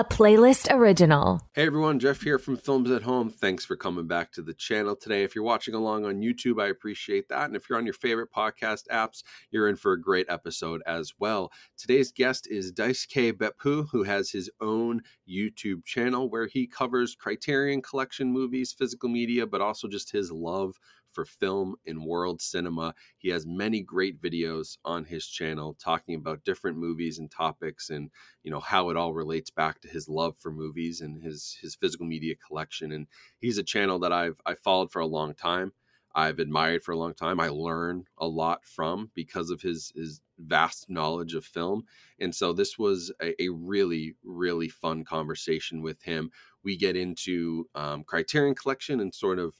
a playlist original. Hey everyone, Jeff here from Films at Home. Thanks for coming back to the channel today. If you're watching along on YouTube, I appreciate that. And if you're on your favorite podcast apps, you're in for a great episode as well. Today's guest is Daisuke Beppu, who has his own YouTube channel where he covers Criterion Collection movies, physical media, but also just his love for film and world cinema. He has many great videos on his channel talking about different movies and topics and you know how it all relates back to his love for movies and his his physical media collection and he's a channel that I've I followed for a long time. I've admired for a long time. I learn a lot from because of his his vast knowledge of film. And so this was a, a really, really fun conversation with him. We get into um, Criterion Collection and sort of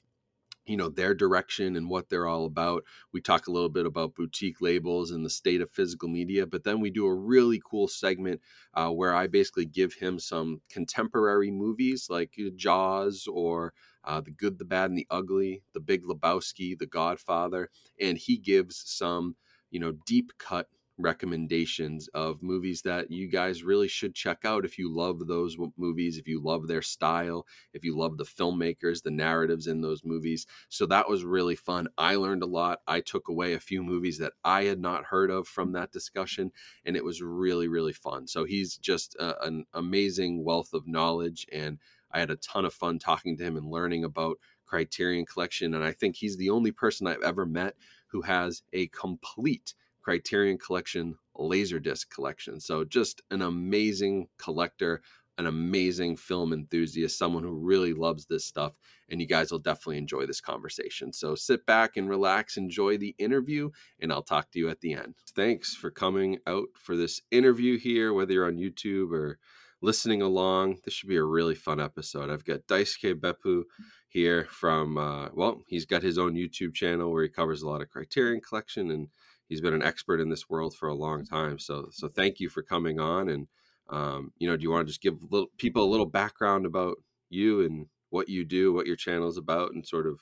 you know their direction and what they're all about. We talk a little bit about boutique labels and the state of physical media but then we do a really cool segment uh, where i basically give him some contemporary movies like uh, jaws or uh, the good the bad and the ugly the big lebowski the godfather and he gives some you know deep cut recommendations of movies that you guys really should check out if you love those movies, if you love their style, if you love the filmmakers, the narratives in those movies. So that was really fun. I learned a lot. I took away a few movies that I had not heard of from that discussion, and it was really, really fun. So he's just a, an amazing wealth of knowledge, and I had a ton of fun talking to him and learning about Criterion Collection. And I think he's the only person I've ever met who has a complete Criterion Collection Laserdisc collection. So just an amazing collector, an amazing film enthusiast, someone who really loves this stuff. And you guys will definitely enjoy this conversation. So sit back and relax, enjoy the interview, and I'll talk to you at the end. Thanks for coming out for this interview here, whether you're on YouTube or listening along. This should be a really fun episode. I've got Daisuke Beppu here from, uh, well, he's got his own YouTube channel where he covers a lot of Criterion Collection and he's been an expert in this world for a long time. So so thank you for coming on. And um, you know, do you want to just give little, people a little background about you and what you do, what your channel is about, and sort of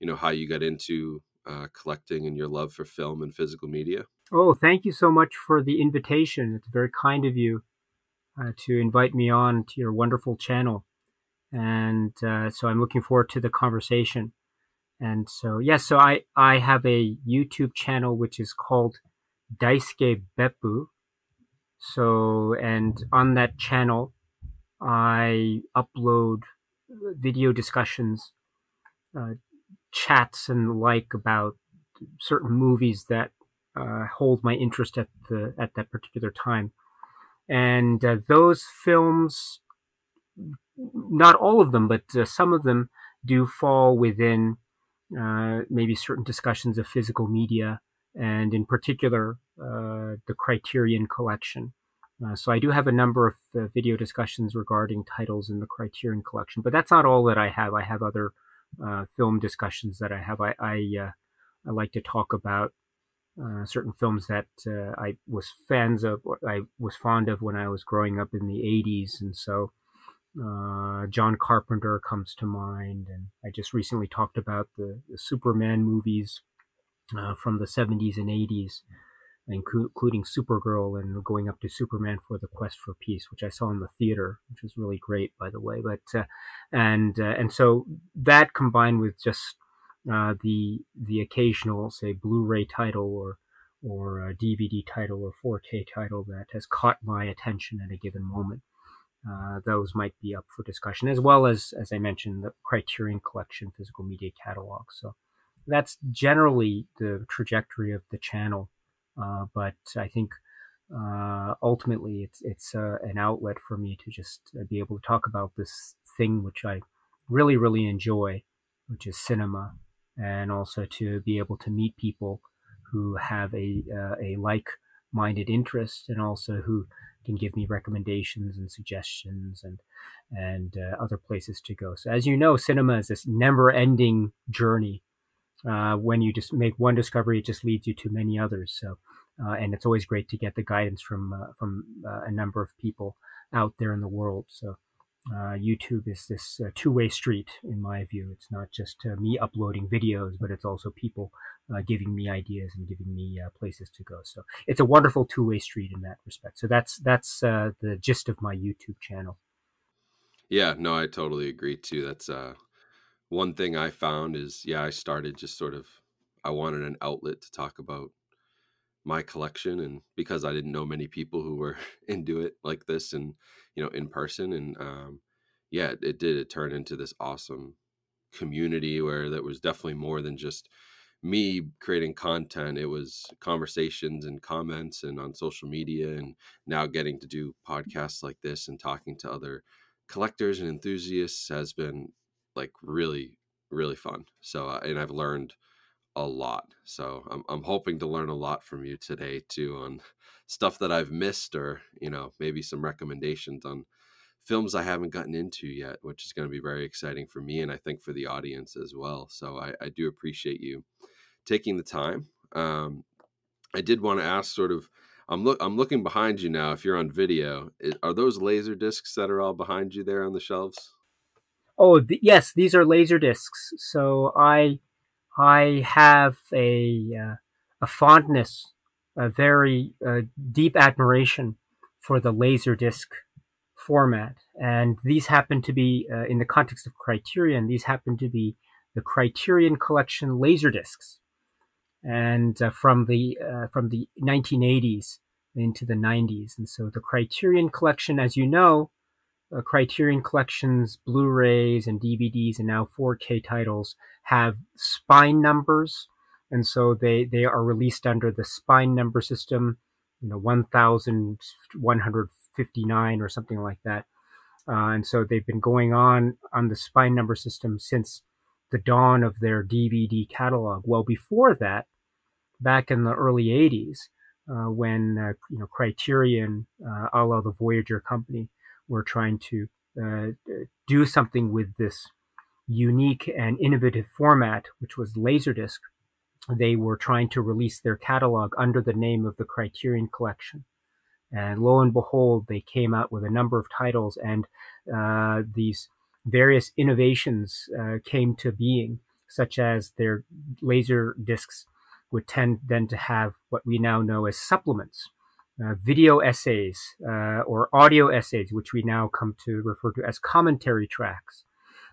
you know how you got into uh, collecting and your love for film and physical media? Oh, thank you so much for the invitation. It's very kind of you uh, to invite me on to your wonderful channel. And uh, so I'm looking forward to the conversation. And so, yeah, so I, I have a YouTube channel which is called Daisuke Beppu. So, and on that channel, I upload video discussions, uh, chats and like about certain movies that uh, hold my interest at the at that particular time. And uh, those films, not all of them, but uh, some of them do fall within uh, maybe certain discussions of physical media, and in particular, uh, the Criterion Collection. Uh, so I do have a number of uh, video discussions regarding titles in the Criterion Collection, but that's not all that I have. I have other uh, film discussions that I have. I I, I like to talk about certain films that I was fans of, I was fond of when I was growing up in the '80s, and so uh, John Carpenter comes to mind, and I just recently talked about the, the Superman movies uh, from the 70s and 80s, including Supergirl and going up to Superman IV the Quest for Peace, which I saw in the theater, which was really great, by the way. But uh, and uh, and so that combined with just uh, the the occasional, say, Blu-ray title or or DVD title or 4K title that has caught my attention at a given moment uh, those might be up for discussion, as well as, as I mentioned, the Criterion Collection physical media catalog. So that's generally the trajectory of the channel. Uh, but I think uh, ultimately it's it's uh, an outlet for me to just uh, be able to talk about this thing which I really really enjoy, which is cinema, and also to be able to meet people who have a a like minded interest and also who can give me recommendations and suggestions and and uh, other places to go. So as you know, cinema is this never-ending journey. Uh, when you just make one discovery, it just leads you to many others. So, uh, and it's always great to get the guidance from uh, from uh, a number of people out there in the world. So, uh, YouTube is this uh, two-way street, in my view. It's not just uh, me uploading videos, but it's also people uh, giving me ideas and giving me uh, places to go. So it's a wonderful two-way street in that respect. So that's that's uh, the gist of my YouTube channel. Yeah, no, I totally agree too. That's one thing I found is yeah, I started just sort of I wanted an outlet to talk about my collection and because I didn't know many people who were into it like this and you know in person and um yeah, it did it turned into this awesome community where that was definitely more than just me creating content. It was conversations and comments and on social media and now getting to do podcasts like this and talking to other collectors and enthusiasts has been like really really fun. So uh, and i've learned a lot so I'm, I'm hoping to learn a lot from you today too on stuff that i've missed or you know maybe some recommendations on films i haven't gotten into yet which is going to be very exciting for me and i think for the audience as well so i, I do appreciate you taking the time. Um, I did want to ask, sort of, I'm look, I'm looking behind you now. If you're on video, are those laser discs that are all behind you there on the shelves? Oh th- yes, these are laser discs. So I I have a uh, a fondness, a very uh, deep admiration for the laserdisc format, and these happen to be uh, in the context of Criterion. These happen to be the Criterion Collection laserdiscs, and uh, from the uh, from the 1980s into the 90s. And so the Criterion Collection, as you know, uh, Criterion Collections, Blu-rays and DVDs, and now 4K titles have spine numbers, and so they they are released under the spine number system, you know, 1,159 or something like that. Uh, and so they've been going on on the spine number system since the dawn of their DVD catalog. Well, before that, back in the early 80s, uh, when uh, you know Criterion, uh, a la the Voyager company, were trying to uh, do something with this unique and innovative format, which was Laserdisc. They were trying to release their catalog under the name of the Criterion Collection. And lo and behold, they came out with a number of titles, and uh, these various innovations uh, came to being, such as their laser discs would tend then to have what we now know as supplements, uh, video essays uh, or audio essays, which we now come to refer to as commentary tracks.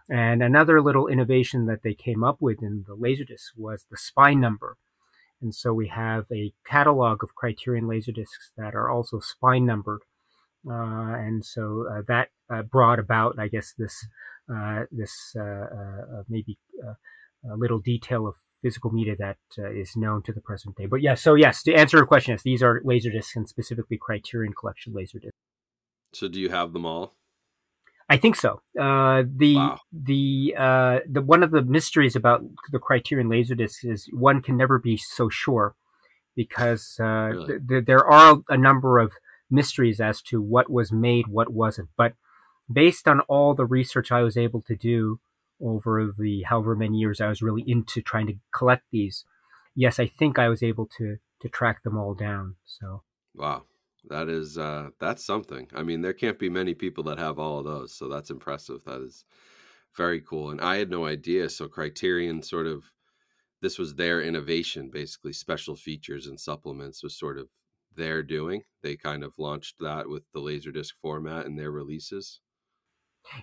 And another little innovation that they came up with in the Laserdisc was the spine number. And so we have a catalog of Criterion Laserdiscs that are also spine numbered. Uh, and so uh, that uh, brought about, I guess, this uh, this maybe a little detail of physical media that uh, is known to the present day. But yeah, so yes, to answer your question, yes, these are laserdiscs and specifically Criterion Collection laserdiscs. So do you have them all? I think so. Uh, the wow. the uh, the one of the mysteries about the Criterion Laserdisc is one can never be so sure because uh, really? th- th- there are a number of mysteries as to what was made, what wasn't. But based on all the research I was able to do, over the however many years I was really into trying to collect these, yes, I think I was able to to track them all down. So wow, that is uh, that's something. I mean, there can't be many people that have all of those, so that's impressive. That is very cool, and I had no idea. So Criterion sort of this was their innovation, basically special features and supplements was sort of their doing. They kind of launched that with the Laserdisc format in their releases.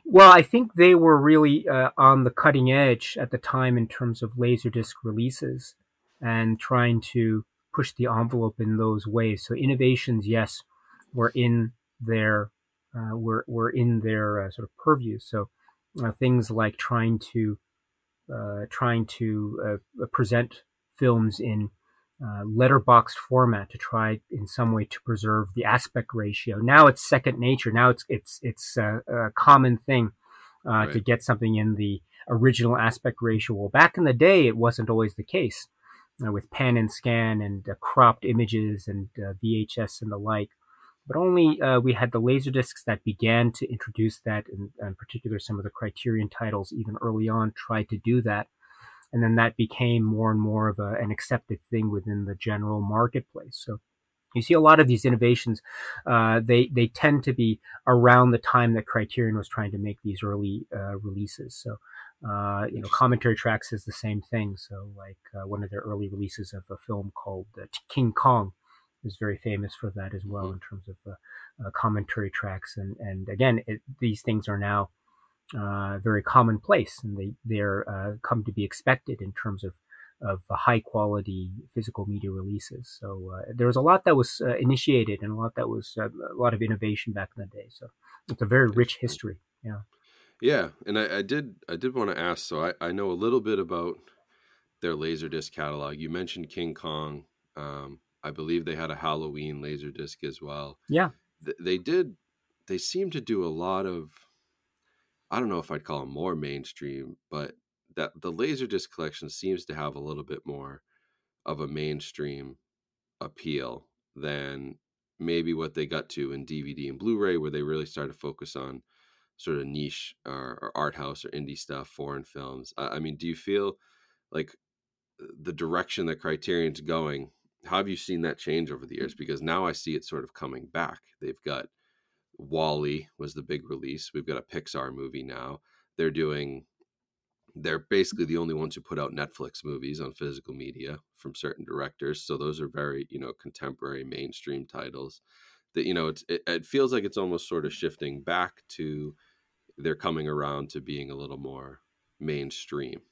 Well, I think they were really uh, on the cutting edge at the time in terms of laserdisc releases and trying to push the envelope in those ways. So innovations, yes, were in their uh, were were in their uh, sort of purview. So uh, things like trying to uh, trying to uh, present films in uh, letterboxed format to try in some way to preserve the aspect ratio. Now it's second nature. Now it's it's it's a, a common thing uh, right. to get something in the original aspect ratio. Well, back in the day, it wasn't always the case uh, with pan and scan and uh, cropped images and uh, VHS and the like. But only uh, we had the laser discs that began to introduce that, and in particular, some of the Criterion titles even early on tried to do that and then that became more and more of a, an accepted thing within the general marketplace. So you see a lot of these innovations, uh, they they tend to be around the time that Criterion was trying to make these early uh, releases. So. Uh, you know, commentary tracks is the same thing. So, like uh, one of their early releases of a film called uh, King Kong is very famous for that as well, mm-hmm. in terms of uh, commentary tracks. And and again, it, these things are now uh, very commonplace, and they they're uh, come to be expected in terms of of high quality physical media releases. So uh, there was a lot that was uh, initiated and a lot that was uh, a lot of innovation back in the day. So it's a very rich history. Yeah. Yeah, and I, I did I did want to ask. So I, I know a little bit about their Laserdisc catalog. You mentioned King Kong. Um, I believe they had a Halloween Laserdisc as well. Yeah, Th- they did. They seem to do a lot of. I don't know if I'd call them more mainstream, but that the Laserdisc collection seems to have a little bit more of a mainstream appeal than maybe what they got to in DVD and Blu-ray, where they really started to focus on sort of niche or, or art house or indie stuff, foreign films. I, I mean, do you feel like uh, the direction that Criterion's going? How have you seen that change over the years? Mm. Because now I see it sort of coming back. They've got WALL-E was the big release. We've got a Pixar movie now. They're doing they're basically the only ones who put out Netflix movies on physical media from certain directors. So those are very, you know, contemporary mainstream titles. That you know, it's it, it feels like it's almost sort of shifting back to they're coming around to being a little more mainstream.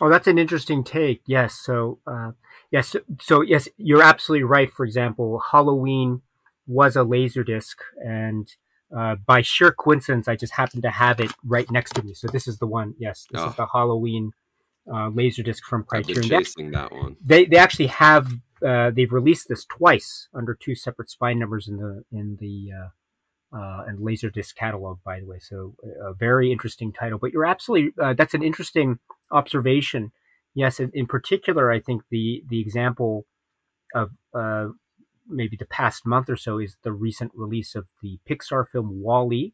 Oh, that's an interesting take. Yes. So, uh, yes. So, yes, you're absolutely right. For example, Halloween was a laser disc, and uh, by sheer coincidence, I just happened to have it right next to me. So this is the one. Yes, this Oh. is the Halloween uh, laser disc from I've Criterion. They, chasing that one. they they actually have uh, they've released this twice under two separate spine numbers in the in the uh, uh, and Laserdisc catalog, by the way. So a very interesting title. But you're absolutely uh, that's an interesting observation. Yes, in, in particular, I think the the example of uh, maybe the past month or so is the recent release of the Pixar film Wall-E,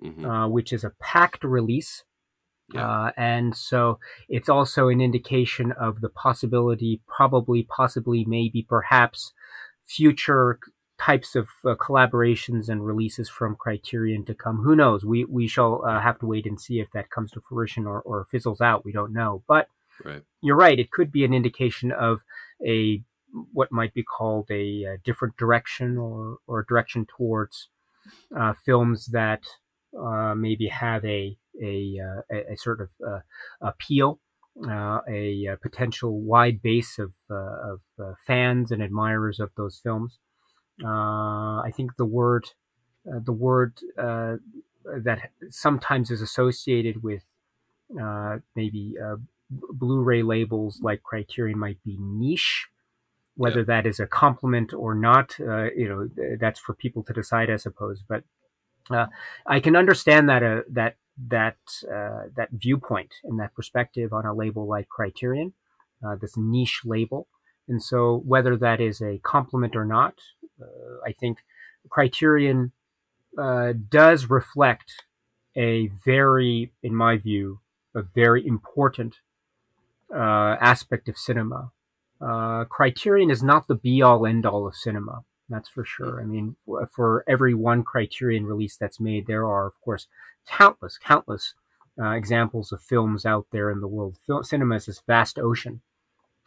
hmm uh, which is a packed release. Yeah. Uh, and so it's also an indication of the possibility, probably, possibly, maybe, perhaps, future types of uh, collaborations and releases from Criterion to come. Who knows? We we shall uh, have to wait and see if that comes to fruition or, or fizzles out. We don't know. But Right. you're right. It could be an indication of a what might be called a, uh different direction or or a direction towards uh, films that uh, maybe have a a, uh, a, a sort of uh, appeal, uh, a, potential wide base of of fans and admirers of those films. I think the word the word that sometimes is associated with maybe Blu-ray labels like Criterion might be niche. Whether that is a compliment or not, uh, you know, that's for people to decide, I suppose. But uh, I can understand that uh, that that uh, that viewpoint and that perspective on a label like Criterion, uh, this niche label. And so, whether that is a compliment or not, uh, I think Criterion uh, does reflect a very, in my view, a very important uh, aspect of cinema. Uh, Criterion is not the be all end all of cinema. That's for sure. I mean, for every one Criterion release that's made, there are, of course, countless, countless uh, examples of films out there in the world. Cinema is this vast ocean.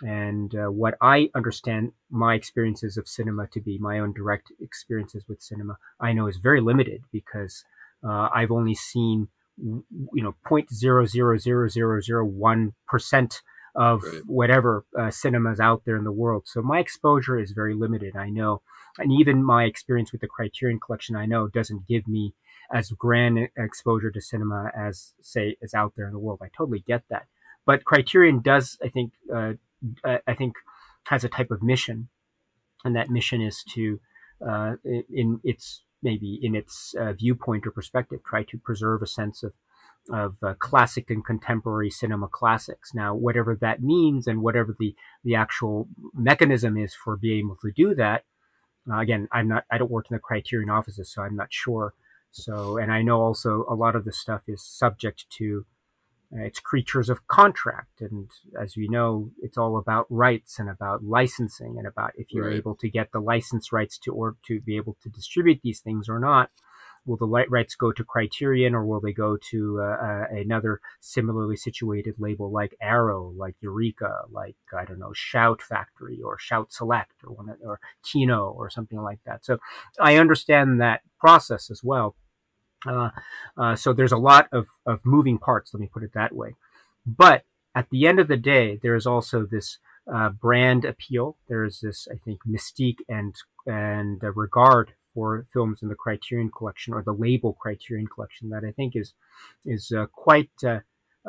And uh, what I understand my experiences of cinema to be, my own direct experiences with cinema, I know is very limited because uh, I've only seen, you know, 0.00001 percent of Right. whatever uh, cinemas out there in the world. So my exposure is very limited. I know, and even my experience with the Criterion Collection, I know, doesn't give me as grand exposure to cinema as say is out there in the world. I totally get that, but Criterion does, I think, uh, I I think, has a type of mission, and that mission is to, uh, in its maybe in its uh, viewpoint or perspective, try to preserve a sense of of uh, classic and contemporary cinema classics. Now, whatever that means and whatever the the actual mechanism is for being able to do that, uh, again, I'm not I don't work in the Criterion offices, so I'm not sure. So, and I know also a lot of this stuff is subject to uh, it's creatures of contract, and as we know, it's all about rights and about licensing and about if you're Right. able to get the license rights to or to be able to distribute these things or not. Will the li- rights go to Criterion or will they go to uh, uh, another similarly situated label like Arrow, like Eureka, like I don't know, Shout Factory or Shout Select or one or Kino or something like that? So I understand that process as well. Uh, uh, so there's a lot of, of moving parts, let me put it that way. But at the end of the day, there is also this uh, brand appeal. There is this, I think, mystique and and regard for films in the Criterion Collection or the label Criterion Collection that I think is is uh, quite uh,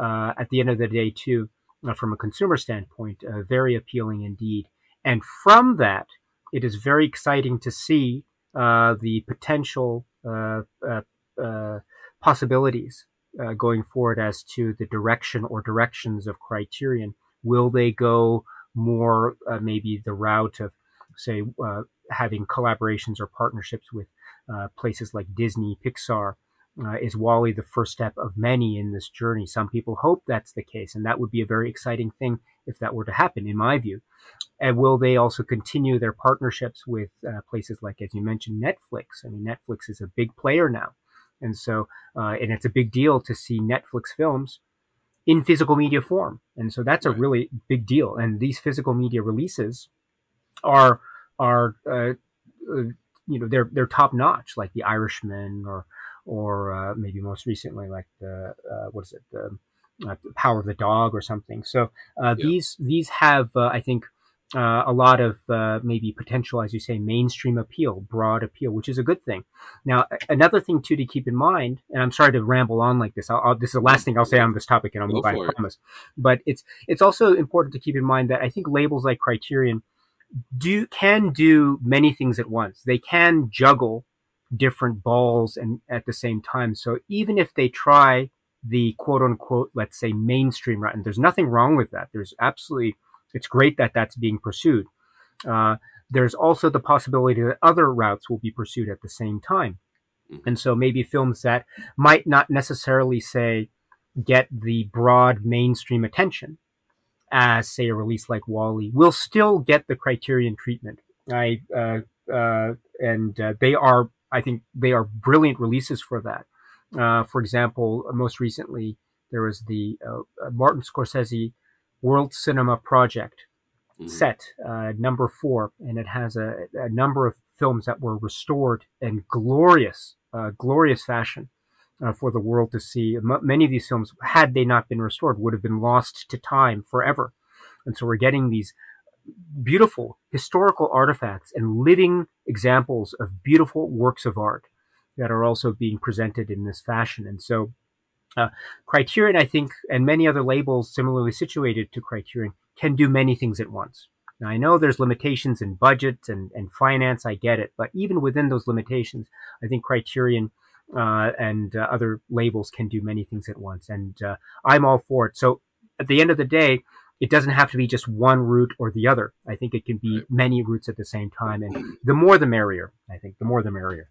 uh, at the end of the day too, from a consumer standpoint, very appealing indeed. And from that, it is very exciting to see the potential possibilities uh, going forward as to the direction or directions of Criterion. Will they go more uh, maybe the route of, say, uh, having collaborations or partnerships with uh, places like Disney, Pixar? Uh, is WALL-E the first step of many in this journey? Some people hope that's the case, and that would be a very exciting thing if that were to happen, in my view. And will they also continue their partnerships with uh, places like, as you mentioned, Netflix? I mean, Netflix is a big player now and so, uh, and it's a big deal to see Netflix films in physical media form. And so that's a really big deal. And these physical media releases are, are, uh, uh, you know, they're, they're top notch, like The Irishman or, or uh, maybe most recently, like the, uh, what is it? The, uh, Power of the Dog or something. So, yeah. these, these have, I think, uh, a lot of uh, maybe potential, as you say, mainstream appeal, broad appeal, which is a good thing. Now, another thing too to keep in mind, and I'm sorry to ramble on like this. I'll, I'll, this is the last thing I'll say on this topic, and I'll move on. I promise. But it's it's also important to keep in mind that I think labels like Criterion do can do many things at once. They can juggle different balls and at the same time. So even if they try the quote unquote, let's say mainstream route, and there's nothing wrong with that. There's absolutely it's great that that's being pursued. Uh, there's also the possibility that other routes will be pursued at the same time. Mm-hmm. And so maybe films that might not necessarily say get the broad mainstream attention as say a release like WALL-E will still get the criterion treatment. I, uh, uh, and uh, they are, I think they are brilliant releases for that. Uh, for example, most recently, there was the uh, Martin Scorsese World Cinema Project mm-hmm. set, uh, number four, and it has a, a, number of films that were restored in glorious, uh, glorious fashion uh, for the world to see. M- many of these films, had they not been restored, would have been lost to time forever. And so we're getting these beautiful historical artifacts and living examples of beautiful works of art that are also being presented in this fashion. And so uh, Criterion, I think, and many other labels similarly situated to Criterion can do many things at once. Now, I know there's limitations in budget and, and finance, I get it, but even within those limitations, I think Criterion uh, and uh, other labels can do many things at once. And uh, I'm all for it. So at the end of the day, it doesn't have to be just one route or the other. I think it can be many routes at the same time. And the more the merrier, I think, the more the merrier.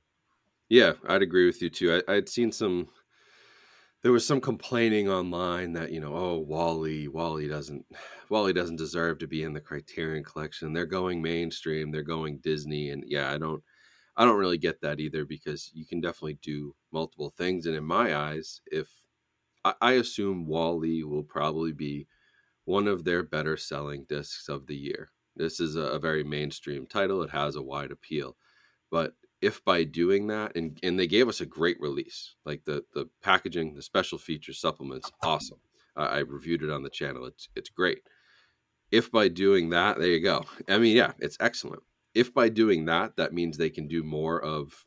Yeah, I'd agree with you too. I, would seen some there was some complaining online that you know oh WALL-E WALL-E doesn't WALL-E doesn't deserve to be in the criterion collection they're going mainstream they're going disney and yeah i don't i don't really get that either because you can definitely do multiple things and in my eyes if i, I assume WALL-E will probably be one of their better selling discs of the year. This is a, a very mainstream title. It has a wide appeal. But if by doing that and and they gave us a great release like the the packaging the special features supplements awesome. I reviewed it on the channel. It's it's great. If by doing that there you go. I mean yeah it's excellent if by doing that that means they can do more of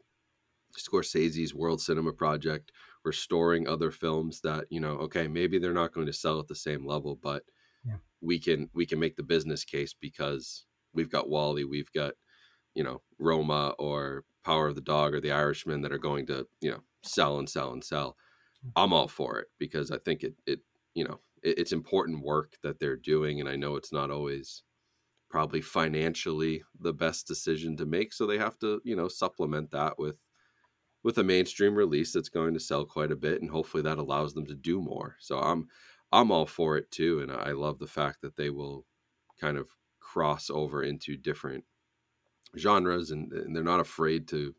scorsese's world cinema project restoring other films that you know okay maybe they're not going to sell at the same level but yeah. we can we can make the business case because we've got WALL-E we've got you know Roma or Power of the Dog or The Irishman that are going to you know sell and sell and sell. Mm. I'm all for it because I think it it you know it, it's important work that they're doing, and I know it's not always probably financially the best decision to make, so they have to you know supplement that with with a mainstream release that's going to sell quite a bit and hopefully that allows them to do more. So i'm i'm all for it too and i love the fact that they will kind of cross over into different genres and, and they're not afraid to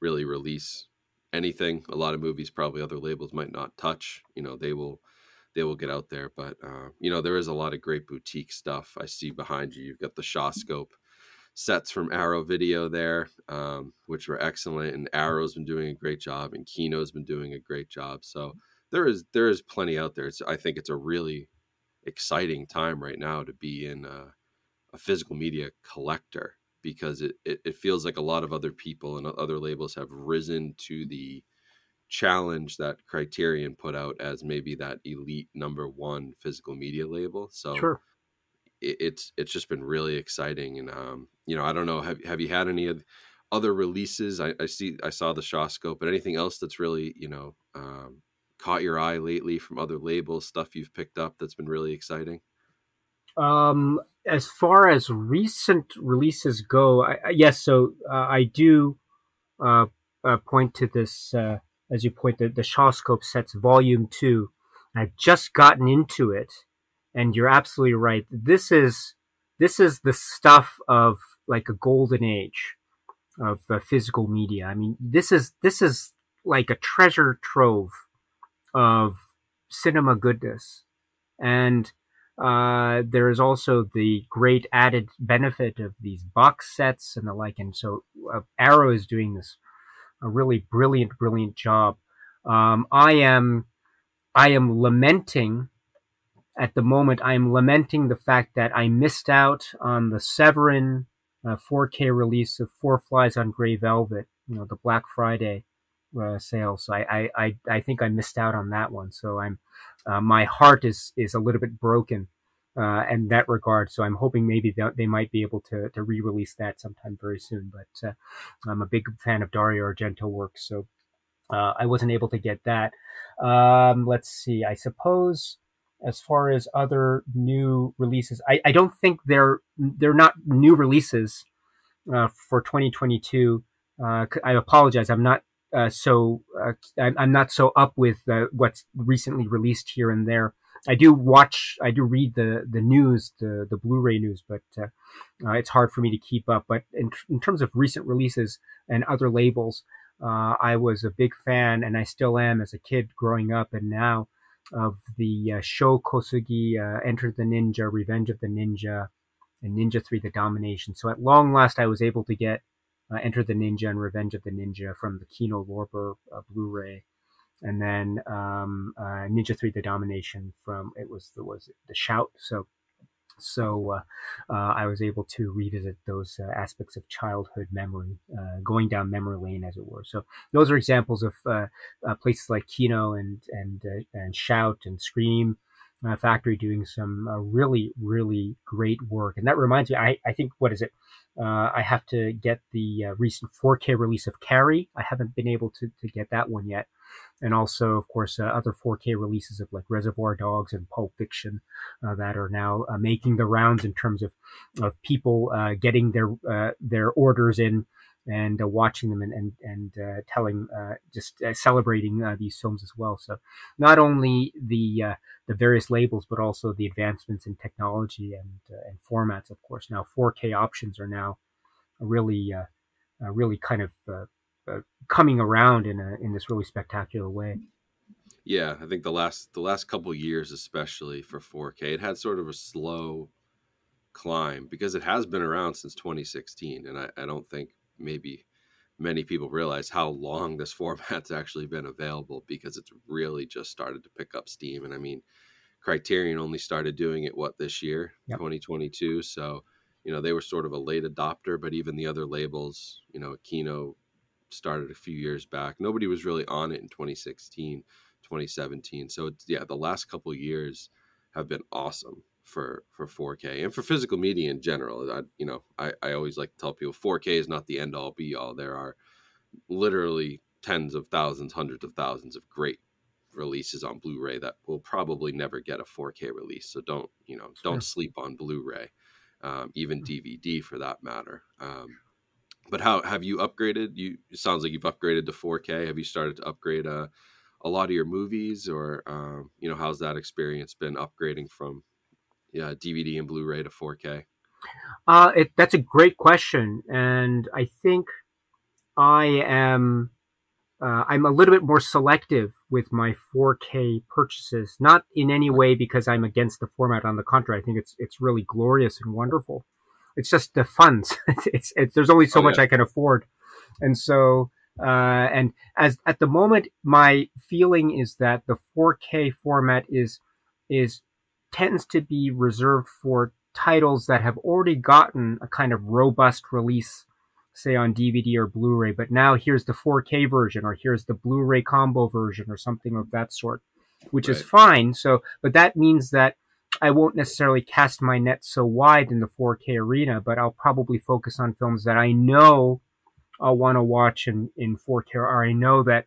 really release anything. A lot of movies probably other labels might not touch. You know they will they will get out there but uh, you know there is a lot of great boutique stuff i see behind you you've got the Shawscope sets from Arrow Video there, um, which were excellent. And Arrow's been doing a great job, and Kino's been doing a great job. So there is there is plenty out there. It's, I think it's a really exciting time right now to be in a, a physical media collector because it, it, it feels like a lot of other people and other labels have risen to the challenge that Criterion put out as maybe that elite number one physical media label. So sure. it, it's it's just been really exciting, and um, you know, I don't know, have have you had any other releases? I, I see, I saw the Shawscope, but anything else that's really you know um, caught your eye lately from other labels, stuff you've picked up that's been really exciting? Um, as far as recent releases go, I, yes, so uh, I do uh, uh, point to this uh, as you point the, the Shawscope sets volume two. I've just gotten into it, and you're absolutely right. This is this is the stuff of like a golden age of uh, physical media. I mean, this is this is like a treasure trove of cinema goodness, and uh, there is also the great added benefit of these box sets and the like. And so uh, Arrow is doing this a really brilliant, brilliant job. Um, I am, I am lamenting at the moment. I am lamenting the fact that I missed out on the Severin uh, 4K release of Four Flies on Grey Velvet. You know, the Black Friday uh, sale. So I, I, I, think I missed out on that one. So I'm, uh, my heart is is a little bit broken uh, in that regard. So I'm hoping maybe they, might be able to, to re-release that sometime very soon. But uh, I'm a big fan of Dario Argento work, so uh, I wasn't able to get that. Um, let's see. I suppose as far as other new releases, I, I don't think they're they're not new releases uh, for 2022. Uh, I apologize. I'm not uh, so I'm not so up with what's recently released here and there. I do watch, I do read the the news, the the Blu-ray news, but uh, uh, it's hard for me to keep up. But in, in terms of recent releases and other labels, uh, I was a big fan, and I still am as a kid growing up, and now of the uh, Sho Kosugi, uh, Enter the Ninja, Revenge of the Ninja, and Ninja Three: The Domination. So at long last, I was able to get uh, Enter the Ninja and Revenge of the Ninja from the Kino Lorber Blu-ray and then um, uh, Ninja Three: The Domination from it was the was it the Shout. So so uh, uh, I was able to revisit those uh, aspects of childhood memory, uh, going down memory lane, as it were. So those are examples of uh, places like Kino and and and Shout and Scream. Factory doing some really really great work, and that reminds me. I, I think what is it? I have to get the recent 4K release of Carrie. I haven't been able to, to get that one yet and also, of course, uh, other 4K releases of like Reservoir Dogs and Pulp Fiction uh, that are now uh, making the rounds in terms of of people uh, getting their uh, their orders in and uh, watching them and and, and telling just celebrating these films as well. So not only the the various labels, but also the advancements in technology and and formats. Of course, now 4K options are now really really kind of uh, coming around in a in this really spectacular way. Yeah, I think the last the last couple years, especially for 4K, it had sort of a slow climb because it has been around since 2016, and I, I don't think maybe many people realize how long this format's actually been available because it's really just started to pick up steam. And I mean, Criterion only started doing it what this year, yep. 2022. So you know they were sort of a late adopter, but even the other labels, you know, Kino started a few years back. Nobody was really on it in 2016, 2017. So it's, yeah, the last couple years have been awesome for for 4K and for physical media in general. I, you know, I, I always like to tell people 4K is not the end all be all. There are literally tens of thousands, hundreds of thousands of great releases on Blu-ray that will probably never get a 4K release. So don't you know don't sleep on Blu-ray, um, even DVD for that matter. Um, but how have you upgraded? You it sounds like you've upgraded to 4K. Have you started to upgrade uh, a lot of your movies, or um, you know, how's that experience been upgrading from yeah DVD and Blu-ray to 4K? Uh, it, that's a great question, and I think I am uh, I'm a little bit more selective with my 4K purchases. Not in any way because I'm against the format. On the contrary, I think it's it's really glorious and wonderful. It's just the funds. it's, it's, there's only so Oh, much yeah. I can afford, and so uh, and as at the moment, my feeling is that the 4K format is is tends to be reserved for titles that have already gotten a kind of robust release, say on DVD or Blu-ray. But now here's the 4K version, or here's the Blu-ray combo version, or something of that sort, which is fine. So, but that means that I won't necessarily cast my net so wide in the 4K arena, but I'll probably focus on films that I know I'll want to watch in, in 4K, or I know that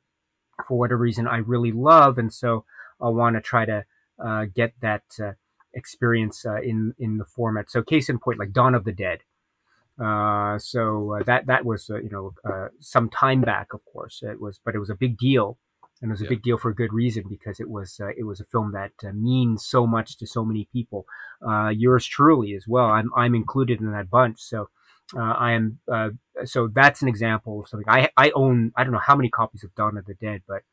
for whatever reason I really love, and so I'll want to try to uh, get that uh, experience uh, in in the format. So, case in point, like Dawn of the Dead. Uh, so uh, that that was uh, you know some time back, of course it was, but it was a big deal, and it was a Yeah. big deal for a good reason because it was uh, it was a film that uh, means so much to so many people. Uh, yours truly as well. I'm I'm included in that bunch. So uh, I am uh, so that's an example of something I I own. I don't know how many copies of Dawn of the Dead, but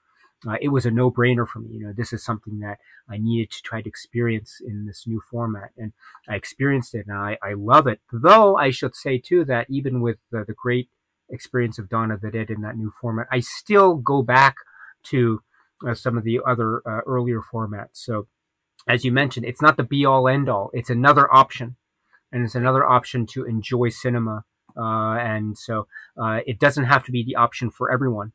uh, it was a no brainer for me. You know, this is something that I needed to try to experience in this new format, and I experienced it, and I, I love it. Though I should say too that even with the, the great experience of Dawn of the Dead in that new format, I still go back to uh, some of the other uh, earlier formats. So, as you mentioned, it's not the be all end all. It's another option, and it's another option to enjoy cinema. Uh, and so uh, it doesn't have to be the option for everyone.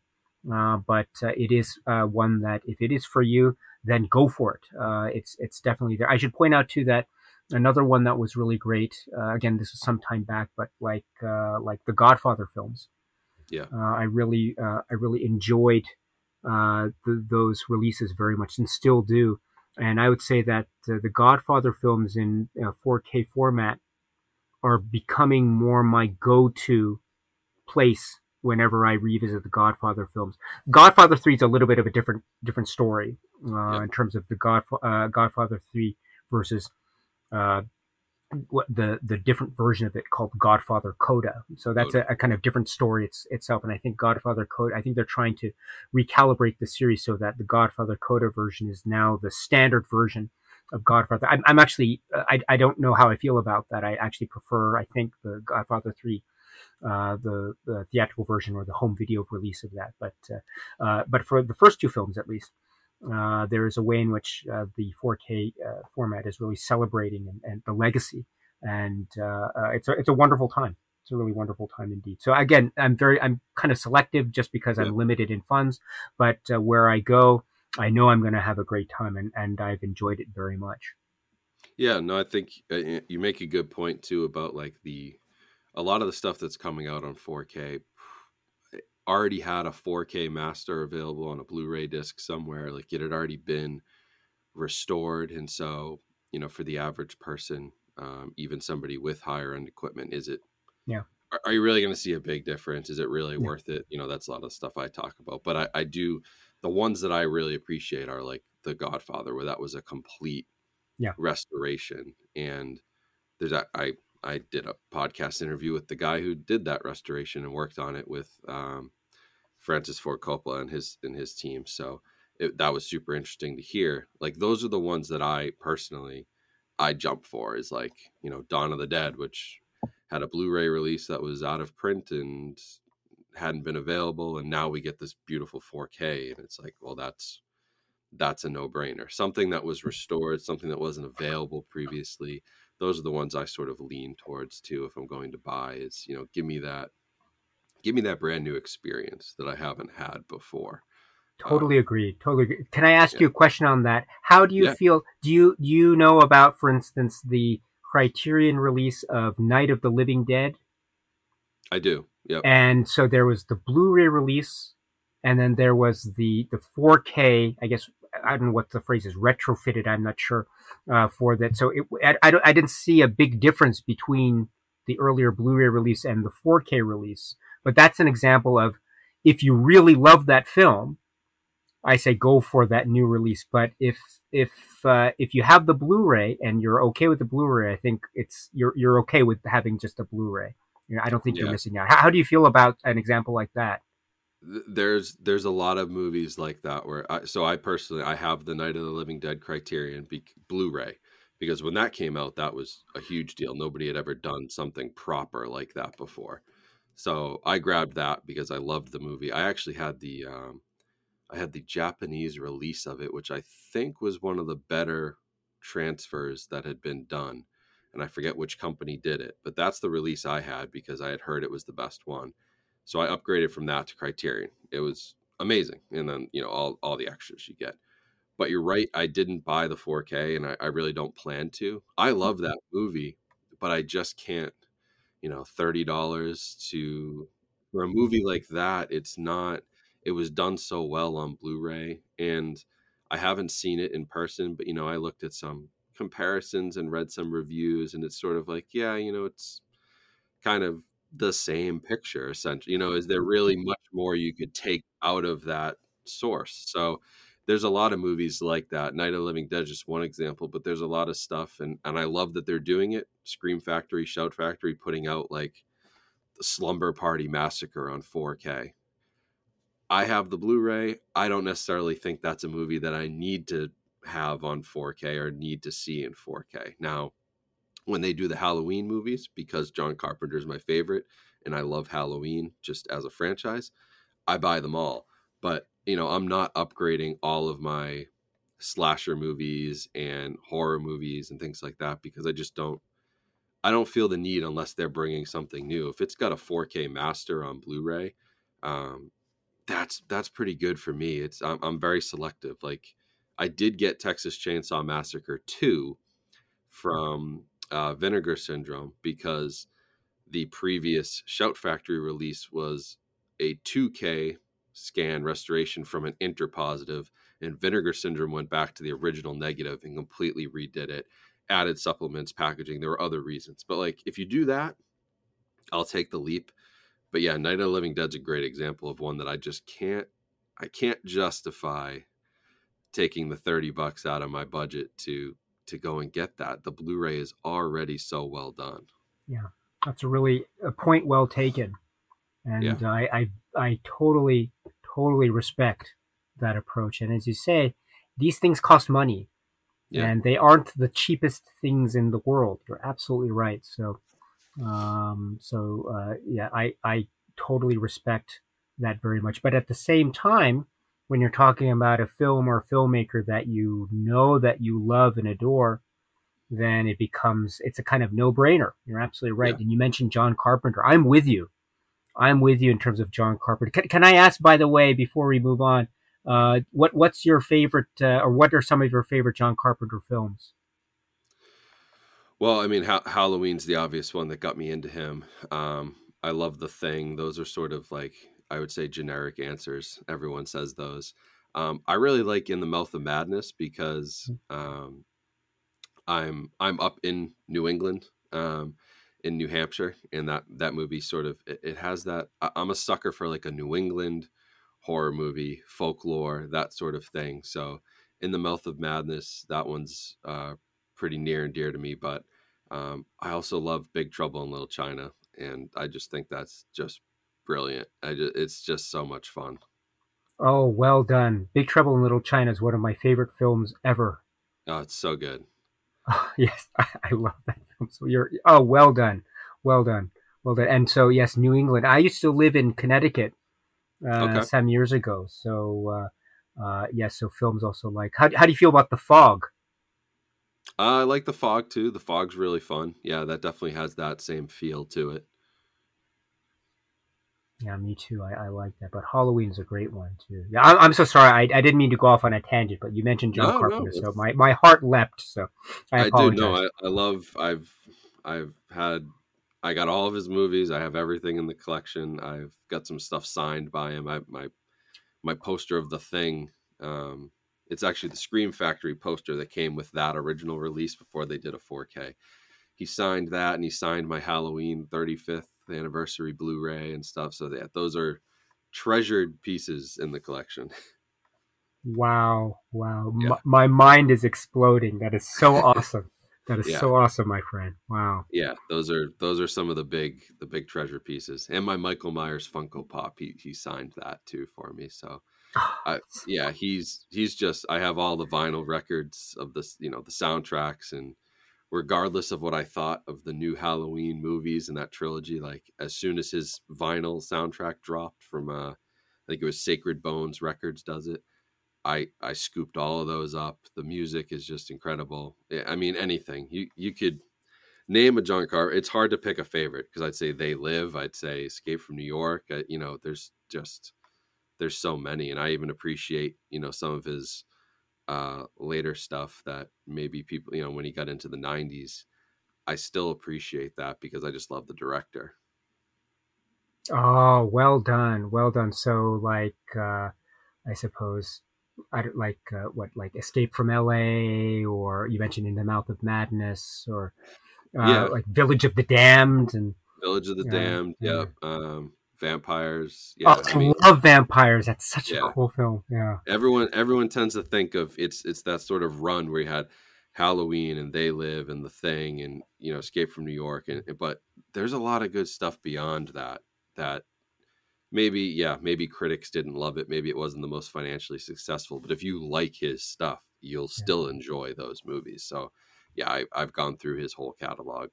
Uh, but uh, it is uh, one that if it is for you, then go for it. Uh, it's it's definitely there. I should point out too that another one that was really great. Uh, again, this was some time back, but like uh, like the Godfather films. Yeah. Uh, I really uh, I really enjoyed uh, th- those releases very much and still do. And I would say that uh, the Godfather films in uh, 4K format are becoming more my go-to place whenever I revisit the Godfather films. Godfather Three is a little bit of a different different story uh, in terms of the Godfa- uh, Godfather Three versus uh, the the different version of it called Godfather Coda. So that's a, a kind of different story it's, itself. And I think Godfather Coda. I think they're trying to recalibrate the series so that the Godfather Coda version is now the standard version of Godfather. I'm, I'm actually I, I don't know how I feel about that. I actually prefer I think the Godfather Three uh, the, the theatrical version or the home video release of that. But uh, uh, but for the first two films, at least, uh, there is a way in which uh, the 4K uh, format is really celebrating and, and the legacy, and uh, uh, it's a it's a wonderful time. It's a really wonderful time indeed. So again, I'm very I'm kind of selective just because Yeah. I'm limited in funds, but uh, where I go, I know I'm going to have a great time, and and I've enjoyed it very much. Yeah, no, I think you make a good point too about like the a lot of the stuff that's coming out on 4K already had a 4K master available on a Blu-ray disc somewhere. Like it had already been restored, and so you know, for the average person, um, even somebody with higher end equipment, is it? Yeah. Are, are you really going to see a big difference? Is it really Yeah. worth it? You know, that's a lot of stuff I talk about, but I, I do. The ones that I really appreciate are like The Godfather, where that was a complete Yeah. restoration, and there's a, I I did a podcast interview with the guy who did that restoration and worked on it with um, Francis Ford Coppola and his and his team. So it, that was super interesting to hear. Like those are the ones that I personally I jump for is like you know Dawn of the Dead, which had a Blu-ray release that was out of print and hadn't been available, and now we get this beautiful 4K, and it's like, well, that's that's a no-brainer. Something that was restored, something that wasn't available previously. Those are the ones I sort of lean towards too. If I'm going to buy, is you know, give me that, give me that brand new experience that I haven't had before. Totally agree. Totally agree. Can I ask yeah. you a question on that? How do you Yeah. feel? Do you do you know about, for instance, the Criterion release of Night of the Living Dead? I do. Yep. And so there was the Blu-ray release, and then there was the the 4K. I guess I don't know what the phrase is. Retrofitted. I'm not sure uh, for that. So it, I, I, I didn't see a big difference between the earlier Blu-ray release and the 4K release. But that's an example of if you really love that film, I say go for that new release. But if if uh, if you have the Blu-ray and you're okay with the Blu-ray, I think it's you're you're okay with having just a Blu-ray. You know, I don't think you're missing out. How, how do you feel about an example like that? There's there's a lot of movies like that where I, so I personally I have the Night of the Living Dead Criterion be, Blu-ray because when that came out, that was a huge deal. Nobody had ever done something proper like that before. So I grabbed that because I loved the movie. I actually had the um, I had the Japanese release of it, which I think was one of the better transfers that had been done. And I forget which company did it, but that's the release I had because I had heard it was the best one. So I upgraded from that to Criterion. It was amazing. And then, you know, all, all the extras you get. But you're right, I didn't buy the 4K and I, I really don't plan to. I love mm-hmm. that movie, but I just can't, you know, $30 to for a movie mm-hmm. like that, it's not it was done so well on Blu-ray and I haven't seen it in person, but you know, I looked at some comparisons and read some reviews and it's sort of like, yeah, you know, it's kind of the same picture essentially. You know, is there mm-hmm. really much more you could take out of that source? So there's a lot of movies like that. Night of Living Dead is just one example, but there's a lot of stuff and and I love that they're doing it. Scream Factory, Shout Factory putting out like the Slumber Party Massacre on 4K I have the Blu-ray. I don't necessarily think that's a movie that I need to have on 4K or need to see in 4K. Now, when they do the Halloween movies, because John Carpenter is my favorite and I love Halloween just as a franchise, I buy them all. But, you know, I'm not upgrading all of my slasher movies and horror movies and things like that because I just don't I don't feel the need unless they're bringing something new. If it's got a 4K master on Blu-ray, um, that's that's pretty good for me. It's I'm, I'm very selective. Like I did get Texas Chainsaw Massacre 2 from uh, Vinegar Syndrome because the previous Shout Factory release was a 2K scan restoration from an interpositive, and Vinegar Syndrome went back to the original negative and completely redid it, added supplements, packaging. There were other reasons, but like if you do that, I'll take the leap but yeah, Night of the Living Dead's a great example of one that I just can't I can't justify taking the 30 bucks out of my budget to to go and get that. The Blu-ray is already so well done. Yeah. That's a really a point well taken. And yeah. I, I I totally totally respect that approach. And as you say, these things cost money. Yeah. And they aren't the cheapest things in the world. You're absolutely right. So um, so uh, yeah, I I totally respect that very much. But at the same time, when you're talking about a film or a filmmaker that you know that you love and adore, then it becomes it's a kind of no brainer. You're absolutely right. Yeah. And you mentioned John Carpenter. I'm with you. I'm with you in terms of John Carpenter. Can, can I ask, by the way, before we move on, uh, what what's your favorite, uh, or what are some of your favorite John Carpenter films? Well, I mean, ha- Halloween's the obvious one that got me into him. Um, I love the thing. Those are sort of like I would say generic answers. Everyone says those. Um, I really like In the Mouth of Madness because mm. um, I'm I'm up in New England, um, in New Hampshire, and that that movie sort of it, it has that. I, I'm a sucker for like a New England horror movie, folklore, that sort of thing. So, In the Mouth of Madness, that one's uh, pretty near and dear to me. But um, I also love Big Trouble in Little China, and I just think that's just brilliant. I just, it's just so much fun. Oh, well done! Big Trouble in Little China is one of my favorite films ever. Oh, it's so good. Oh, yes, I, I love that film. So you're oh, well done, well done, well done. And so yes, New England. I used to live in Connecticut uh, okay. some years ago. So uh, uh, yes, yeah, so films also like. How how do you feel about The Fog? Uh, I like the fog too. The fog's really fun. Yeah, that definitely has that same feel to it. Yeah, me too. I, I like that. But Halloween's a great one too. Yeah, I'm, I'm so sorry. I, I didn't mean to go off on a tangent, but you mentioned John no, Carpenter, no, so my, my heart leapt. So I apologize. I do. No, I, I love. I've I've had. I got all of his movies. I have everything in the collection. I've got some stuff signed by him. I my my poster of the thing um, it's actually the Scream Factory poster that came with that original release before they did a 4K. He signed that, and he signed my Halloween 35th anniversary Blu-ray and stuff. So that those are treasured pieces in the collection. Wow! Wow! Yeah. M- my mind is exploding. That is so awesome. That is yeah. so awesome, my friend. Wow. Yeah, those are those are some of the big the big treasure pieces. And my Michael Myers Funko Pop, he he signed that too for me. So oh, I, yeah, he's he's just. I have all the vinyl records of this, you know, the soundtracks, and regardless of what I thought of the new Halloween movies and that trilogy, like as soon as his vinyl soundtrack dropped from uh I think it was Sacred Bones Records does it. I I scooped all of those up. The music is just incredible. I mean anything. You you could name a John Carpenter. It's hard to pick a favorite because I'd say They Live, I'd say Escape from New York. I, you know, there's just there's so many and I even appreciate, you know, some of his uh, later stuff that maybe people, you know, when he got into the 90s, I still appreciate that because I just love the director. Oh, well done. Well done. So, like, uh, I suppose, I don't like uh, what, like Escape from LA, or you mentioned In the Mouth of Madness, or uh, yeah. like Village of the Damned, and Village of the Damned. Yep. Um, vampires. Yeah, oh, I, mean, love vampires. That's such yeah. a cool film. Yeah. Everyone everyone tends to think of it's it's that sort of run where you had Halloween and They Live and The Thing and you know Escape from New York and but there's a lot of good stuff beyond that that maybe yeah maybe critics didn't love it maybe it wasn't the most financially successful but if you like his stuff you'll yeah. still enjoy those movies so yeah I, I've gone through his whole catalog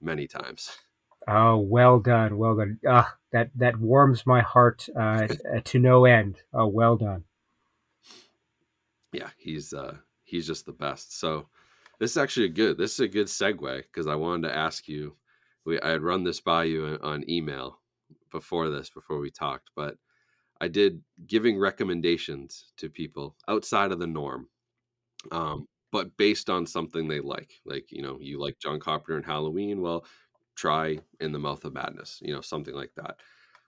many times. Oh, well done, well done. Ah, that that warms my heart uh, to no end. Oh, well done. Yeah, he's uh, he's just the best. So this is actually a good. This is a good segue because I wanted to ask you. We I had run this by you on email before this, before we talked, but I did giving recommendations to people outside of the norm, um, but based on something they like. Like you know, you like John Carpenter and Halloween. Well, try in the mouth of madness you know something like that.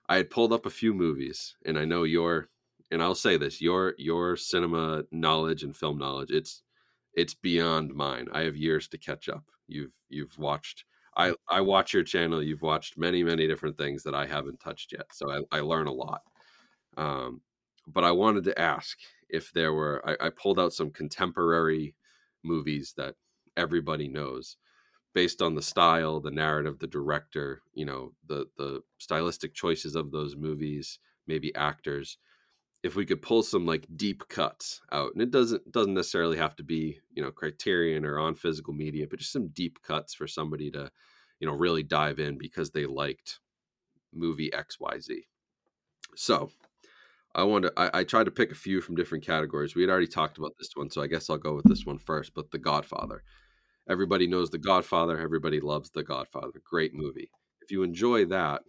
I had pulled up a few movies and i know your and i'll say this your your cinema knowledge and film knowledge it's it's beyond mine. I have years to catch up. You've you've watched i i watch your channel. You've watched many many different things that i haven't touched yet so i, I learn a lot. Um, but i wanted to ask if there were I, I pulled out some contemporary movies that everybody knows based on the style, the narrative, the director, you know, the the stylistic choices of those movies, maybe actors. If we could pull some like deep cuts out, and it doesn't doesn't necessarily have to be you know Criterion or on physical media, but just some deep cuts for somebody to you know really dive in because they liked movie X Y Z. So I want to. I, I tried to pick a few from different categories. We had already talked about this one, so I guess I'll go with this one first. But The Godfather everybody knows The Godfather. Everybody loves The Godfather. Great movie. If you enjoy that,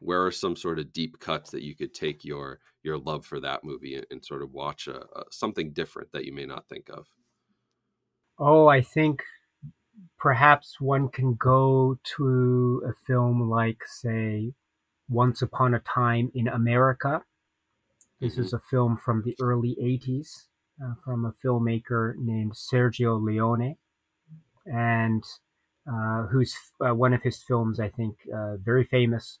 where are some sort of deep cuts that you could take your your love for that movie and, and sort of watch a, a, something different that you may not think of? Oh, I think perhaps one can go to a film like, say, Once Upon a Time in America. This mm-hmm. is a film from the early 80s uh, from a filmmaker named Sergio Leone and uh, who's uh, one of his films, I think, uh, very famous,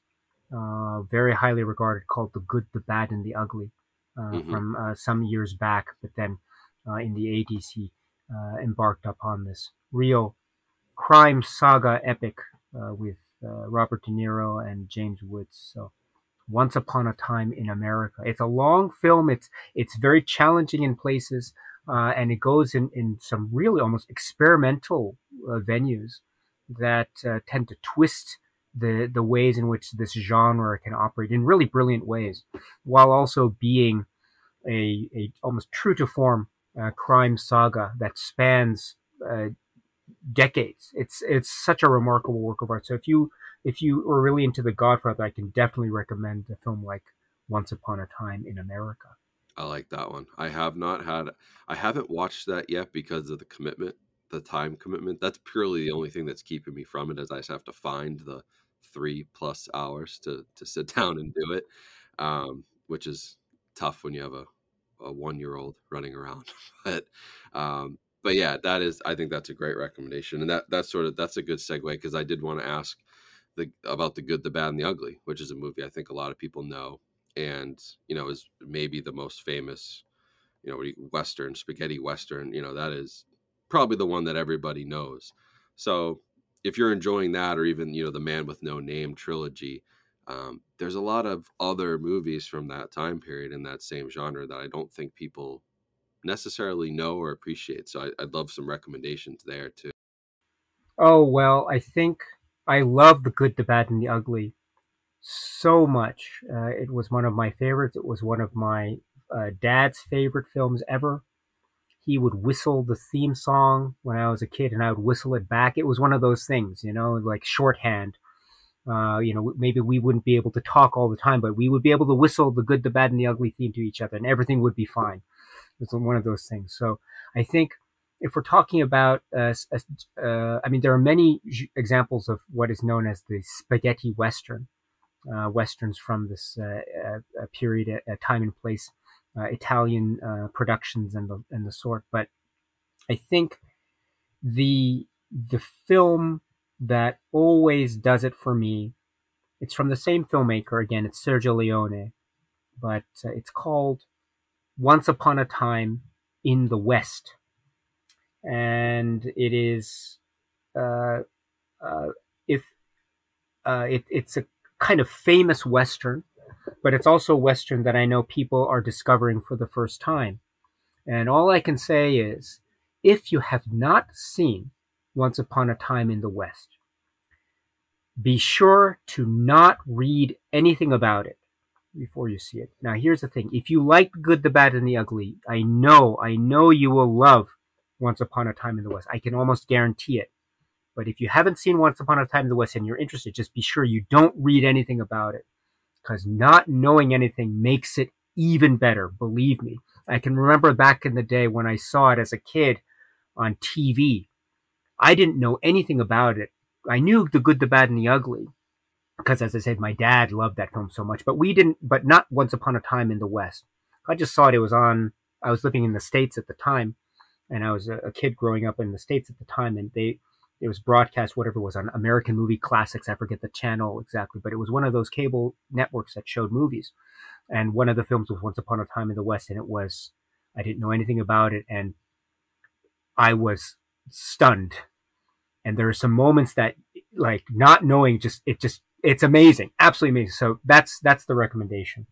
uh, very highly regarded, called The Good, the Bad, and the Ugly, uh, mm-hmm. from uh, some years back. But then in the 80s, he embarked upon this real crime saga epic with Robert De Niro and James Woods. So, once Upon a Time in America. It's a long film. It's it's very challenging in places uh, and it goes in, in some really almost experimental uh, venues that uh, tend to twist the the ways in which this genre can operate in really brilliant ways, while also being a, a almost true to form uh, crime saga that spans uh, decades. It's it's such a remarkable work of art. So if you if you are really into The Godfather, I can definitely recommend a film like Once Upon a Time in America. I like that one. I have not had I haven't watched that yet because of the commitment, the time commitment. That's purely the only thing that's keeping me from it. As I just have to find the three plus hours to to sit down and do it, um, which is tough when you have a, a one year old running around. but um, but yeah, that is I think that's a great recommendation, and that that's sort of that's a good segue because I did want to ask the about the good, the bad, and the ugly, which is a movie I think a lot of people know and you know is maybe the most famous you know western spaghetti western you know that is probably the one that everybody knows. So if you're enjoying that or even you know the man with no name trilogy um, there's a lot of other movies from that time period in that same genre that i don't think people necessarily know or appreciate so I, would love some recommendations there too. Oh well, I think I love the good, the bad, and the ugly so much. Uh, it was one of my favorites. It was one of my uh, dad's favorite films ever. He would whistle the theme song when I was a kid, and I would whistle it back. It was one of those things, you know, like shorthand. Uh, you know, maybe we wouldn't be able to talk all the time, but we would be able to whistle the good, the bad, and the ugly theme to each other, and everything would be fine. It's one of those things. So I think if we're talking about, uh, uh, I mean, there are many examples of what is known as the spaghetti western, uh, westerns from this uh, uh, period, a time and place, Italian productions and the and the sort. But I think the the film that always does it for me, it's from the same filmmaker again. It's Sergio Leone, but it's called Once Upon a Time in the West, and it is uh, uh, if uh, it, it's a kind of famous Western, but it's also Western that I know people are discovering for the first time. And all I can say is if you have not seen Once Upon a Time in the West, be sure to not read anything about it before you see it. Now, here's the thing if you like good, the bad, and the ugly, I know, I know you will love Once Upon a Time in the West. I can almost guarantee it. But if you haven't seen Once Upon a Time in the West and you're interested, just be sure you don't read anything about it. Because not knowing anything makes it even better, believe me. I can remember back in the day when I saw it as a kid on TV. I didn't know anything about it. I knew the good, the bad, and the ugly. Because as I said, my dad loved that film so much, but we didn't, but not Once Upon a Time in the West. I just saw it. It was on, I was living in the States at the time, and I was a, a kid growing up in the States at the time, and they, it was broadcast whatever it was on American Movie Classics. I forget the channel exactly, but it was one of those cable networks that showed movies. And one of the films was Once Upon a Time in the West, and it was I didn't know anything about it, and I was stunned. And there are some moments that, like, not knowing, just it just it's amazing, absolutely amazing. So that's that's the recommendation.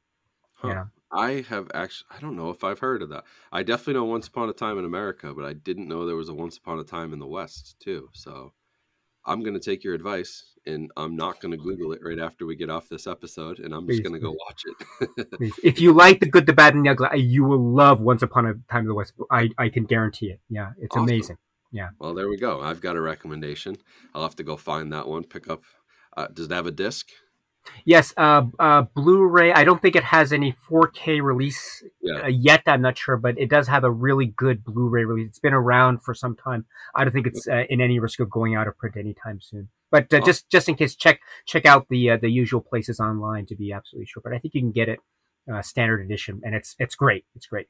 Huh. Yeah. I have actually, I don't know if I've heard of that. I definitely know Once Upon a Time in America, but I didn't know there was a Once Upon a Time in the West too. So I'm going to take your advice and I'm not going to Google it right after we get off this episode and I'm just going to go watch it. if you like The Good, the Bad, and the Ugly, you will love Once Upon a Time in the West. I, I can guarantee it. Yeah, it's awesome. amazing. Yeah. Well, there we go. I've got a recommendation. I'll have to go find that one, pick up. Uh, does it have a disc? Yes, uh, uh, Blu-ray. I don't think it has any 4K release yeah. uh, yet. I'm not sure, but it does have a really good Blu-ray release. It's been around for some time. I don't think it's uh, in any risk of going out of print anytime soon. But uh, just just in case, check check out the uh, the usual places online to be absolutely sure. But I think you can get it standard edition, and it's it's great. It's great.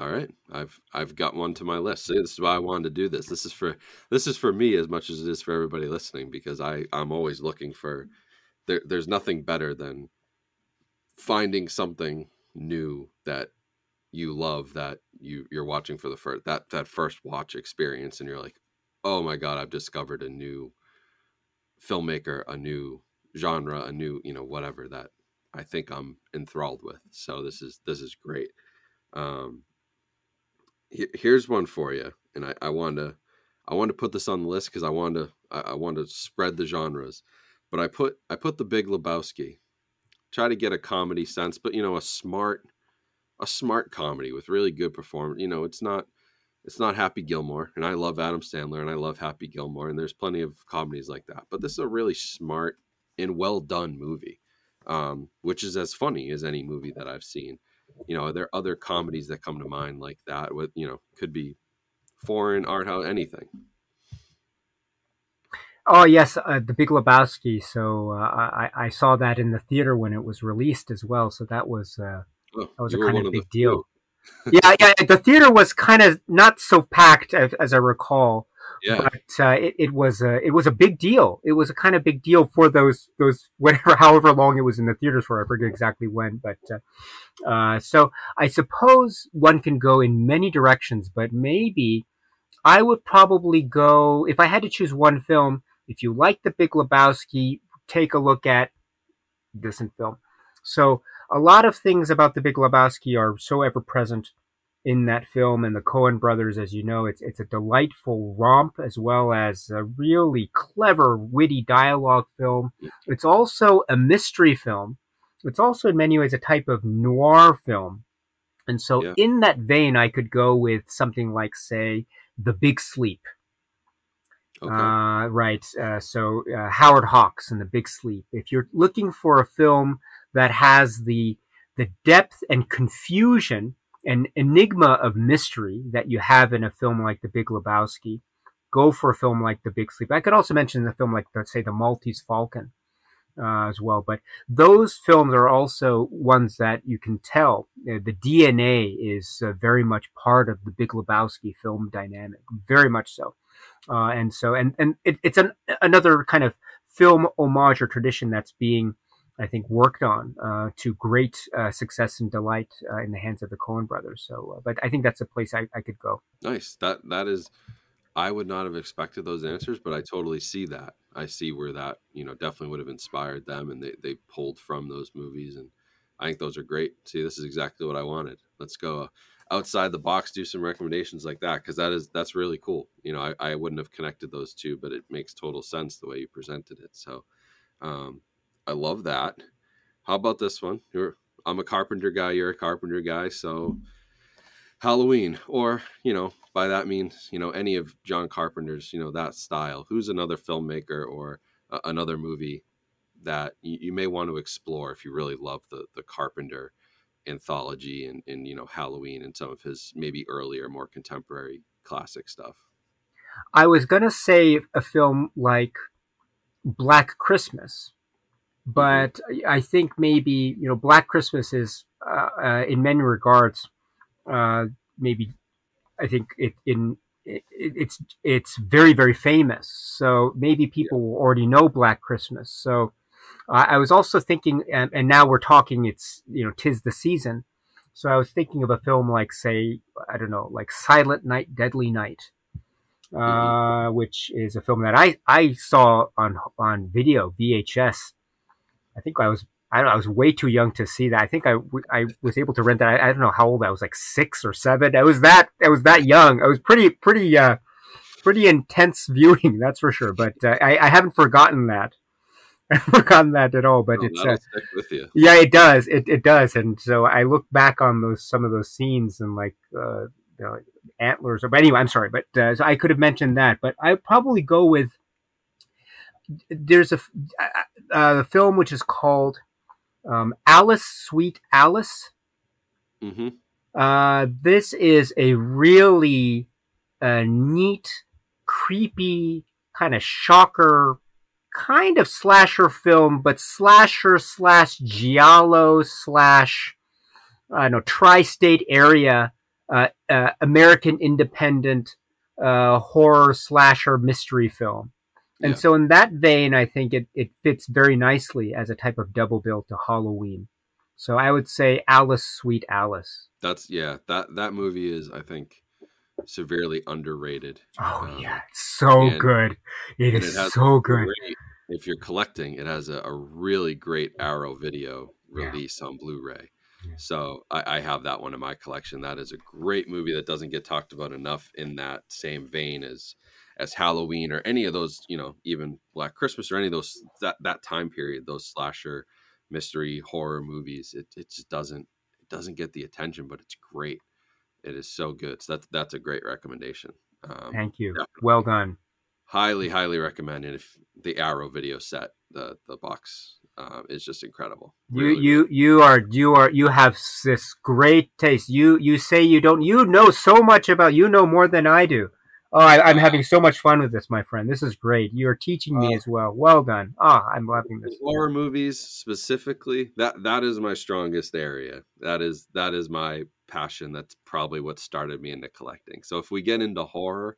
All right, I've I've got one to my list. See, this is why I wanted to do this. This is for this is for me as much as it is for everybody listening because I I'm always looking for there, there's nothing better than finding something new that you love that you you're watching for the first that that first watch experience and you're like oh my god i've discovered a new filmmaker a new genre a new you know whatever that i think i'm enthralled with. So this is this is great. Um here's one for you and i i wanted to i wanted to put this on the list because i wanted to I, I want to spread the genres but I put I put the Big Lebowski. Try to get a comedy sense, but you know, a smart a smart comedy with really good performance. You know, it's not it's not Happy Gilmore, and I love Adam Sandler and I love Happy Gilmore, and there's plenty of comedies like that. But this is a really smart and well done movie, um, which is as funny as any movie that I've seen. You know, are there are other comedies that come to mind like that. With you know, could be foreign art house, anything. Oh yes, uh, the Big Lebowski. So uh, I, I saw that in the theater when it was released as well. So that was uh, oh, that was a kind of big deal. yeah, yeah. The theater was kind of not so packed as, as I recall. Yeah. But uh, it, it was a it was a big deal. It was a kind of big deal for those those whatever however long it was in the theaters for. I forget exactly when, but uh, uh, so I suppose one can go in many directions. But maybe I would probably go if I had to choose one film if you like The Big Lebowski, take a look at this in film. So a lot of things about The Big Lebowski are so ever present in that film and the Coen brothers, as you know, it's it's a delightful romp as well as a really clever, witty dialogue film. It's also a mystery film. It's also in many ways a type of noir film. And so Yeah. in that vein, I could go with something like, say, The Big Sleep. Okay. Uh, right. Uh, so uh, Howard Hawks and The Big Sleep. If you're looking for a film that has the the depth and confusion and enigma of mystery that you have in a film like The Big Lebowski, go for a film like The Big Sleep. I could also mention a film like, let's say, The Maltese Falcon. Uh, as well, but those films are also ones that you can tell uh, the DNA is uh, very much part of the Big Lebowski film dynamic, very much so uh, and so and and it, it's an another kind of film homage or tradition that's being I think worked on uh, to great uh, success and delight in the hands of the Coen brothers. So, but I think that's a place I, I could go. Nice. That that is I would not have expected those answers, but I totally see that. I see where that, you know, definitely would have inspired them and they, they pulled from those movies and I think those are great. See, this is exactly what I wanted. Let's go outside the box, do some recommendations like that because that is that's really cool. You know, I, I wouldn't have connected those two, but it makes total sense the way you presented it. So um I love that. How about this one? You're I'm a carpenter guy, you're a carpenter guy, so Halloween, or you know, by that means, you know, any of John Carpenter's, you know, that style. Who's another filmmaker or uh, another movie that you, you may want to explore if you really love the the Carpenter anthology and and you know Halloween and some of his maybe earlier, more contemporary classic stuff. I was gonna say a film like Black Christmas, but I think maybe you know Black Christmas is uh, uh, in many regards uh, maybe I think it in it, it's it's very very famous. So maybe people will already know Black Christmas. So uh, I was also thinking, and, and now we're talking. It's you know tis the season. So I was thinking of a film like say I don't know like Silent Night, Deadly Night. Uh, which is a film that I, I saw on on video VHS. I think I was I don't know, I was way too young to see that. I think I, I was able to rent that. I, I don't know how old I was, like six or seven. I was that I was that young. I was pretty pretty uh pretty intense viewing, that's for sure. But uh, I, I haven't forgotten that. I haven't forgotten that at all. But Oh, it's uh, with you. yeah, it does. It it does. And so I look back on those some of those scenes and like uh, you know, antlers. But anyway, I'm sorry, but uh, so I could have mentioned that. But I probably go with there's a uh, a film which is called um, Alice Sweet Alice. hmm Uh, this is a really uh, neat, creepy kind of shocker, kind of slasher film, but slasher slash giallo slash I don't know tri-state area uh, uh, American independent uh, horror slasher mystery film. And Yeah. so, in that vein, I think it, it fits very nicely as a type of double bill to Halloween. So, I would say Alice, Sweet Alice. That's yeah. That that movie is, I think, severely underrated. Oh, Um, yeah. It's so and- good. It is it so good. great- if you're collecting, it has a, a really great Arrow video Yeah. release on Blu-ray. Yeah. So I, I have that one in my collection. That is a great movie that doesn't get talked about enough in that same vein as as Halloween or any of those, you know, even Black Christmas or any of those that that time period, those slasher mystery horror movies. It it just doesn't it doesn't get the attention, but it's great. It is so good. So that's that's a great recommendation. Um, Thank you. definitely. Well done. highly highly recommend it if the arrow video set the the box uh, is just incredible You Really, you you are you are you have this great taste. You you say you don't you know so much about you know more than I do. Oh, I, I'm having so much fun with this, my friend. This is great. You are teaching me Uh, as well. Well done. Ah, I'm loving this. horror movies specifically that that is my strongest area that is that is my passion that's probably what started me into collecting so if we get into horror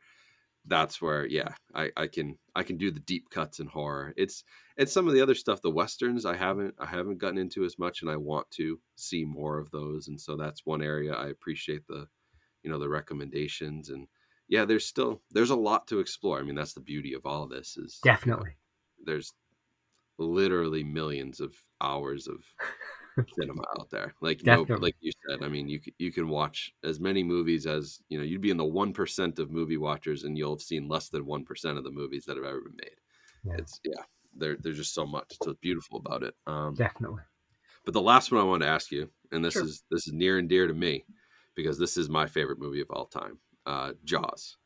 that's where yeah i i can i can do the deep cuts in horror it's it's some of the other stuff the westerns i haven't i haven't gotten into as much and i want to see more of those and so that's one area i appreciate the you know the recommendations and yeah there's still there's a lot to explore i mean that's the beauty of all this is you know, Definitely. there's literally millions of hours of cinema out there. Like Definitely. no, like you said, I mean, you you can watch as many movies as you know. You'd be in the one percent of movie watchers, and you'll have seen less than one percent of the movies that have ever been made. Yeah. It's yeah, there there's just so much so beautiful about it. Um, Definitely. but the last one I want to ask you, and this Sure. is this is near and dear to me, because this is my favorite movie of all time. Uh, Jaws.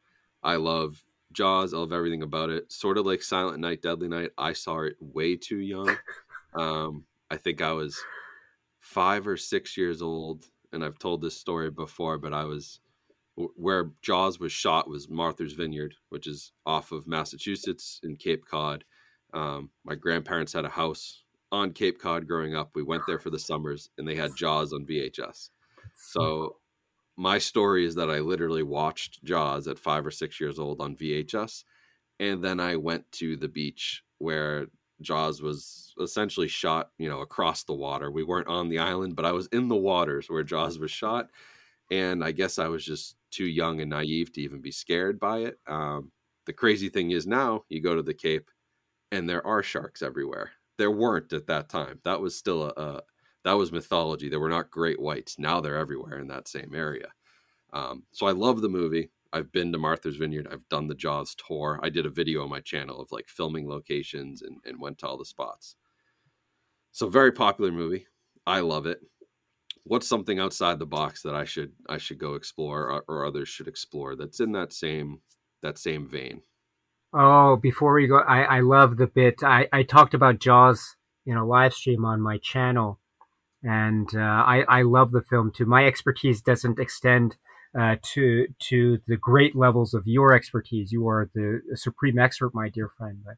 I love Jaws. I love everything about it. Sort of like Silent Night, Deadly Night. I saw it way too young. Um, I think I was five or six years old, and I've told this story before, but I was where Jaws was shot was Martha's Vineyard, which is off of Massachusetts in Cape Cod. Um, my grandparents had a house on Cape Cod growing up. We went there for the summers, and they had Jaws on VHS. So my story is that I literally watched Jaws at five or six years old on VHS, and then I went to the beach where Jaws was essentially shot, you know, across the water. We weren't on the island, but I was in the waters where Jaws was shot, and I guess I was just too young and naive to even be scared by it. Um, the crazy thing is now you go to the Cape, and there are sharks everywhere. There weren't at that time. That was still a, a that was mythology. There were not great whites. Now they're everywhere in that same area. Um, so I love the movie. I've been to Martha's Vineyard. I've done the Jaws tour. I did a video on my channel of like filming locations and, and went to all the spots. So very popular movie. I love it. What's something outside the box that I should I should go explore or, or others should explore that's in that same that same vein? Oh, before we go, I, I love the bit. I, I talked about Jaws in a live stream on my channel, and uh, I, I love the film too. My expertise doesn't extend uh, to to the great levels of your expertise. You are the supreme expert, my dear friend. But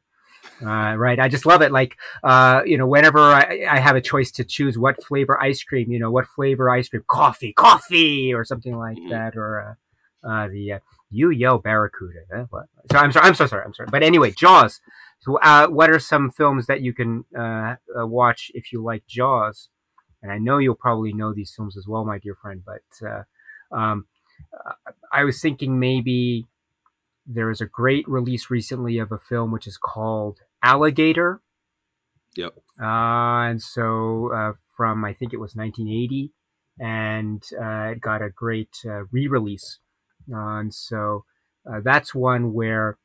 uh, right, I just love it. Like uh, you know, whenever I, I have a choice to choose what flavor ice cream, you know, what flavor ice cream, coffee, coffee, or something like Mhm. that, or uh, uh, the uh, you yell Barracuda. Eh? What? So I'm sorry. I'm so sorry. I'm sorry. But anyway, Jaws. So, uh, what are some films that you can uh, uh, watch if you like Jaws? And I know you'll probably know these films as well, my dear friend. But uh, um, I was thinking maybe there was a great release recently of a film which is called Alligator. Yep. Uh, and so uh, from I think it was 1980, and uh, it got a great uh, re-release. And so uh, that's one where,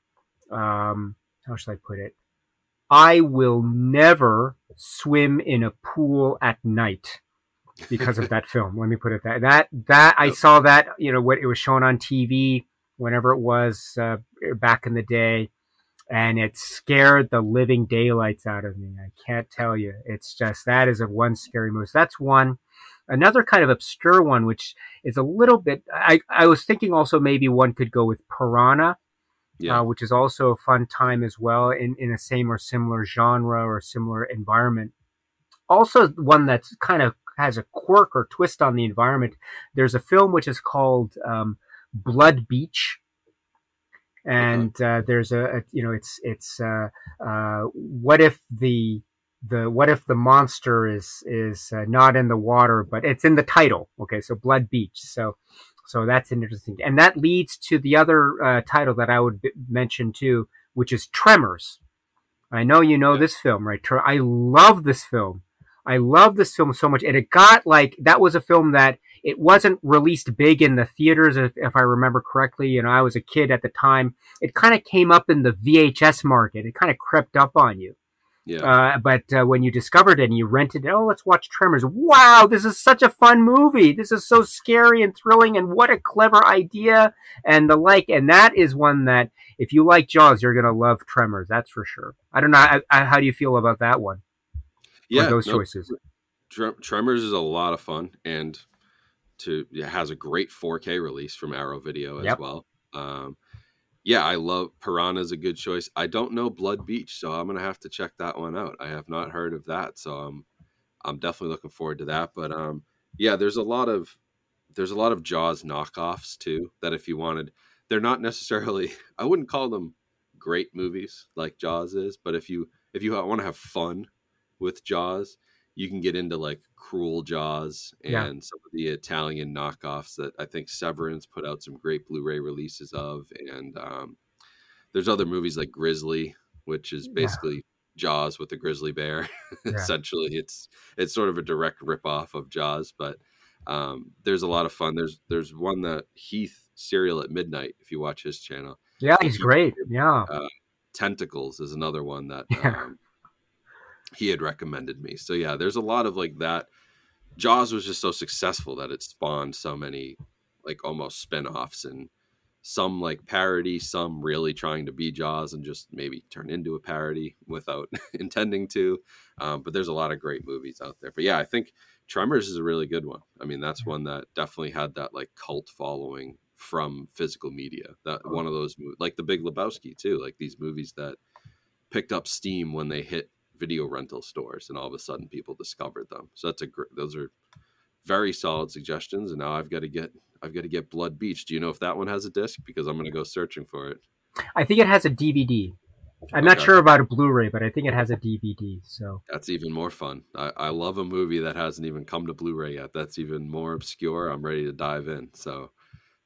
um, how should I put it? I will never swim in a pool at night because of that film. Let me put it that that that I saw that you know what it was shown on TV whenever it was uh, back in the day, and it scared the living daylights out of me. I can't tell you. It's just that is a one scary movie. So that's one. Another kind of obscure one, which is a little bit. I I was thinking also maybe one could go with Piranha Yeah. uh, which is also a fun time as well in, in a same or similar genre or similar environment. Also, one that's kind of has a quirk or twist on the environment. There's a film which is called um, Blood Beach. And uh, there's a, a, you know, it's it's uh, uh, what if the the what if the monster is is uh, not in the water, but it's in the title. Okay, so Blood Beach. So so that's an interesting, and that leads to the other uh, title that I would b- mention too, which is Tremors. I know you know this film, right? I love this film. I love this film so much, and it got like that was a film that it wasn't released big in the theaters, if, if I remember correctly. You know, I was a kid at the time. It kind of came up in the VHS market. It kind of crept up on you. Yeah. Uh, but uh, when you discovered it and you rented it, oh, let's watch Tremors. Wow, this is such a fun movie. This is so scary and thrilling, and what a clever idea, and the like. And that is one that, if you like Jaws, you're gonna love Tremors. That's for sure. I don't know. I, I, how do you feel about that one? yeah. those no, choices. Tre- Tremors is a lot of fun, and to it has a great 4K release from Arrow Video as Yep. well. Um, yeah, I love Piranha is a good choice. I don't know Blood Beach, so I'm gonna have to check that one out. I have not heard of that, so I'm I'm definitely looking forward to that. But um, yeah, there's a lot of there's a lot of Jaws knockoffs too. That if you wanted, they're not necessarily. I wouldn't call them great movies like Jaws is, but if you if you want to have fun with Jaws, you can get into like Cruel Jaws and Yeah. some of the Italian knockoffs that I think Severin put out some great Blu-ray releases of, and um, there's other movies like Grizzly, which is Yeah. basically Jaws with the grizzly bear. Yeah. Essentially, it's it's sort of a direct ripoff of Jaws, but um, there's a lot of fun. There's there's one that Heath Cereal at Midnight. If you watch his channel, yeah, he's he, great. Yeah, uh, Tentacles is another one that yeah. um, he had recommended me. So yeah, there's a lot of like that. Jaws was just so successful that it spawned so many like almost spin-offs and some like parody, some really trying to be Jaws and just maybe turn into a parody without intending to. Um, but there's a lot of great movies out there. But yeah, I think Tremors is a really good one. I mean, that's one that definitely had that like cult following from physical media. That oh. one of those like The Big Lebowski too, like these movies that picked up steam when they hit video rental stores and all of a sudden people discovered them. So that's a great those are very solid suggestions and now I've got to get I've got to get Blood Beach. Do you know if that one has a disc? Because I'm going to go searching for it. I think it has a DVD. I'm okay. not sure about a Blu-ray, but I think it has a DVD. So that's even more fun. I, I love a movie that hasn't even come to Blu-ray yet. That's even more obscure. I'm ready to dive in. So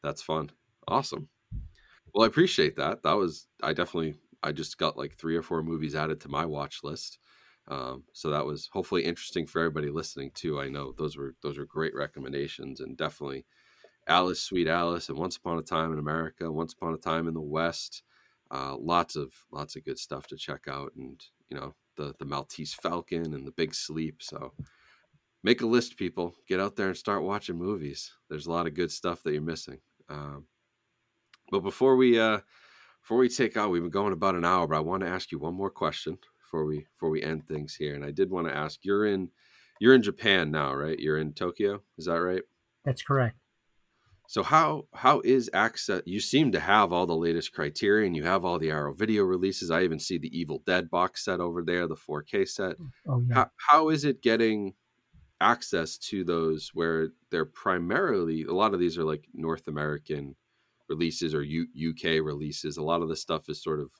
that's fun. Awesome. Well, I appreciate that. That was I definitely I just got like three or four movies added to my watch list. Um, so that was hopefully interesting for everybody listening too. I know those were those were great recommendations and definitely Alice, Sweet Alice, and Once Upon a Time in America, Once Upon a Time in the West. Uh, lots of lots of good stuff to check out, and you know the the Maltese Falcon and the Big Sleep. So make a list, people. Get out there and start watching movies. There's a lot of good stuff that you're missing. Um, but before we uh, before we take out, we've been going about an hour, but I want to ask you one more question before we before we end things here. And I did want to ask, you're in you're in Japan now, right? You're in Tokyo, is that right? That's correct. So how how is access? You seem to have all the latest Criterion. You have all the Arrow video releases. I even see the Evil Dead box set over there, the 4K set. Oh, oh yeah. How, how is it getting access to those where they're primarily a lot of these are like North American releases or U, UK releases. A lot of the stuff is sort of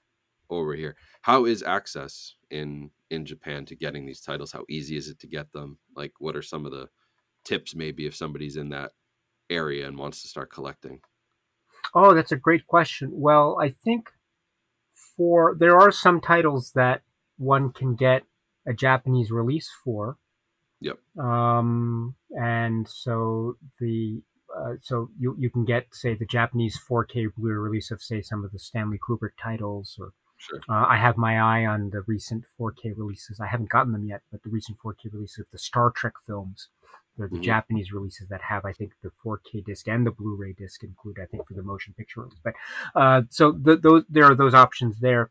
over here. How is access in in Japan to getting these titles? How easy is it to get them? Like, what are some of the tips maybe if somebody's in that area and wants to start collecting? Oh, that's a great question. Well, I think for there are some titles that one can get a Japanese release for. Yep. Um, and so the uh, so you you can get say the Japanese 4K Blu-ray release of say some of the Stanley Kubrick titles or Sure. Uh, I have my eye on the recent 4K releases. I haven't gotten them yet, but the recent 4K releases of the Star Trek films they're the mm-hmm. Japanese releases that have, I think, the 4K disc and the Blu-ray disc included. I think for the motion picture release. But uh, so the, those there are those options there.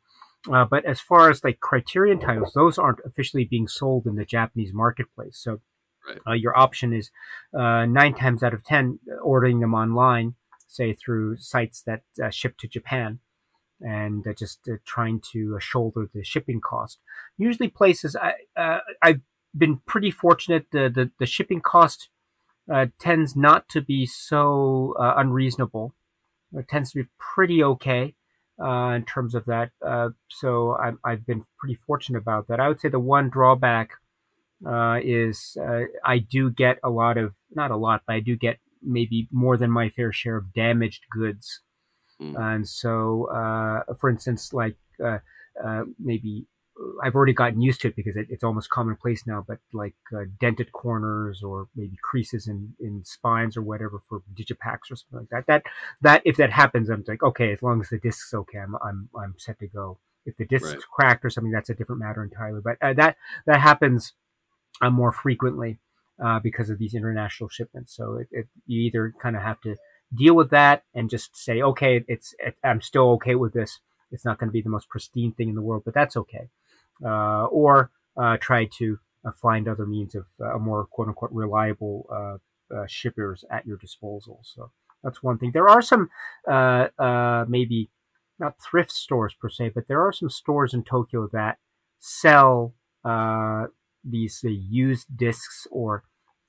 Uh, but as far as like Criterion titles, those aren't officially being sold in the Japanese marketplace. So right. uh, your option is uh, nine times out of ten ordering them online, say through sites that uh, ship to Japan and uh, just uh, trying to uh, shoulder the shipping cost. Usually, places I I've been pretty fortunate. The the, the shipping cost uh, tends not to be so uh, unreasonable. It tends to be pretty okay uh, in terms of that. Uh, so i I've been pretty fortunate about that. I would say the one drawback uh, is uh, I do get a lot of not a lot, but I do get maybe more than my fair share of damaged goods. Mm. And so, for instance, like maybe I've already gotten used to it because it, it's almost commonplace now. But like uh, dented corners or maybe creases in, in spines or whatever for digipacks or something like that. That that if that happens, I'm like, okay, as long as the disc's okay, I'm I'm I'm set to go. If the disc's right. cracked or something, that's a different matter entirely. But uh, that that happens uh, more frequently uh, because of these international shipments. So it, it, you either kind of have to deal with that and just say, okay, it's it, I'm still okay with this. It's not going to be the most pristine thing in the world, but that's okay. Uh, or uh, try to uh, find other means of a more quote unquote reliable shippers at your disposal. So that's one thing. There are some maybe not thrift stores per se, but there are some stores in Tokyo that sell uh, these uh, used discs or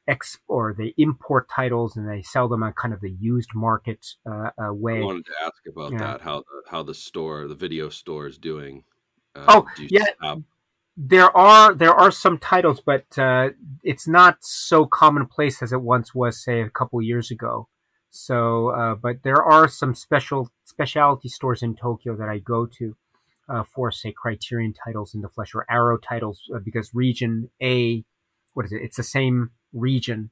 ex or they import titles and they sell them on kind of the used market uh, way. I wanted to ask about yeah. that how the how the store the video store is doing uh, oh yeah, there are there are some titles, but uh, it's not so commonplace as it once was, say a couple years ago. So, uh, but there are some special specialty stores in Tokyo that I go to, uh, for, say, Criterion titles in the flesh or Arrow titles uh, because region A, what is it? It's the same region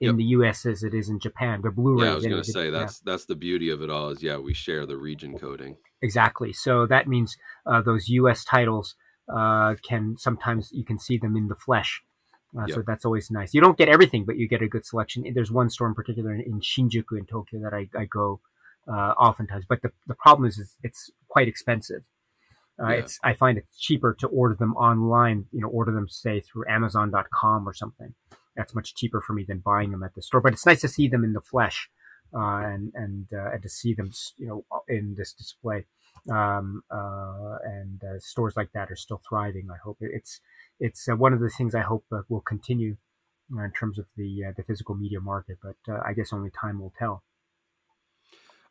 in yep. the U.S. as it is in Japan. The Blu-ray. Yeah, I was going to say that's yeah. that's the beauty of it all. Is yeah, we share the region coding. Exactly. So that means uh, those U.S. titles uh, can sometimes you can see them in the flesh. Uh, yep. So that's always nice. You don't get everything, but you get a good selection. There's one store in particular in, in Shinjuku in Tokyo that I, I go uh, oftentimes, but the, the problem is, is it's quite expensive. Uh, yeah. It's I find it cheaper to order them online. You know, order them say through Amazon.com or something. That's much cheaper for me than buying them at the store. But it's nice to see them in the flesh, uh, and and uh, and to see them, you know, in this display. Um, uh, and uh, stores like that are still thriving. I hope it's it's uh, one of the things I hope will continue in terms of the the physical media market. But I guess only time will tell.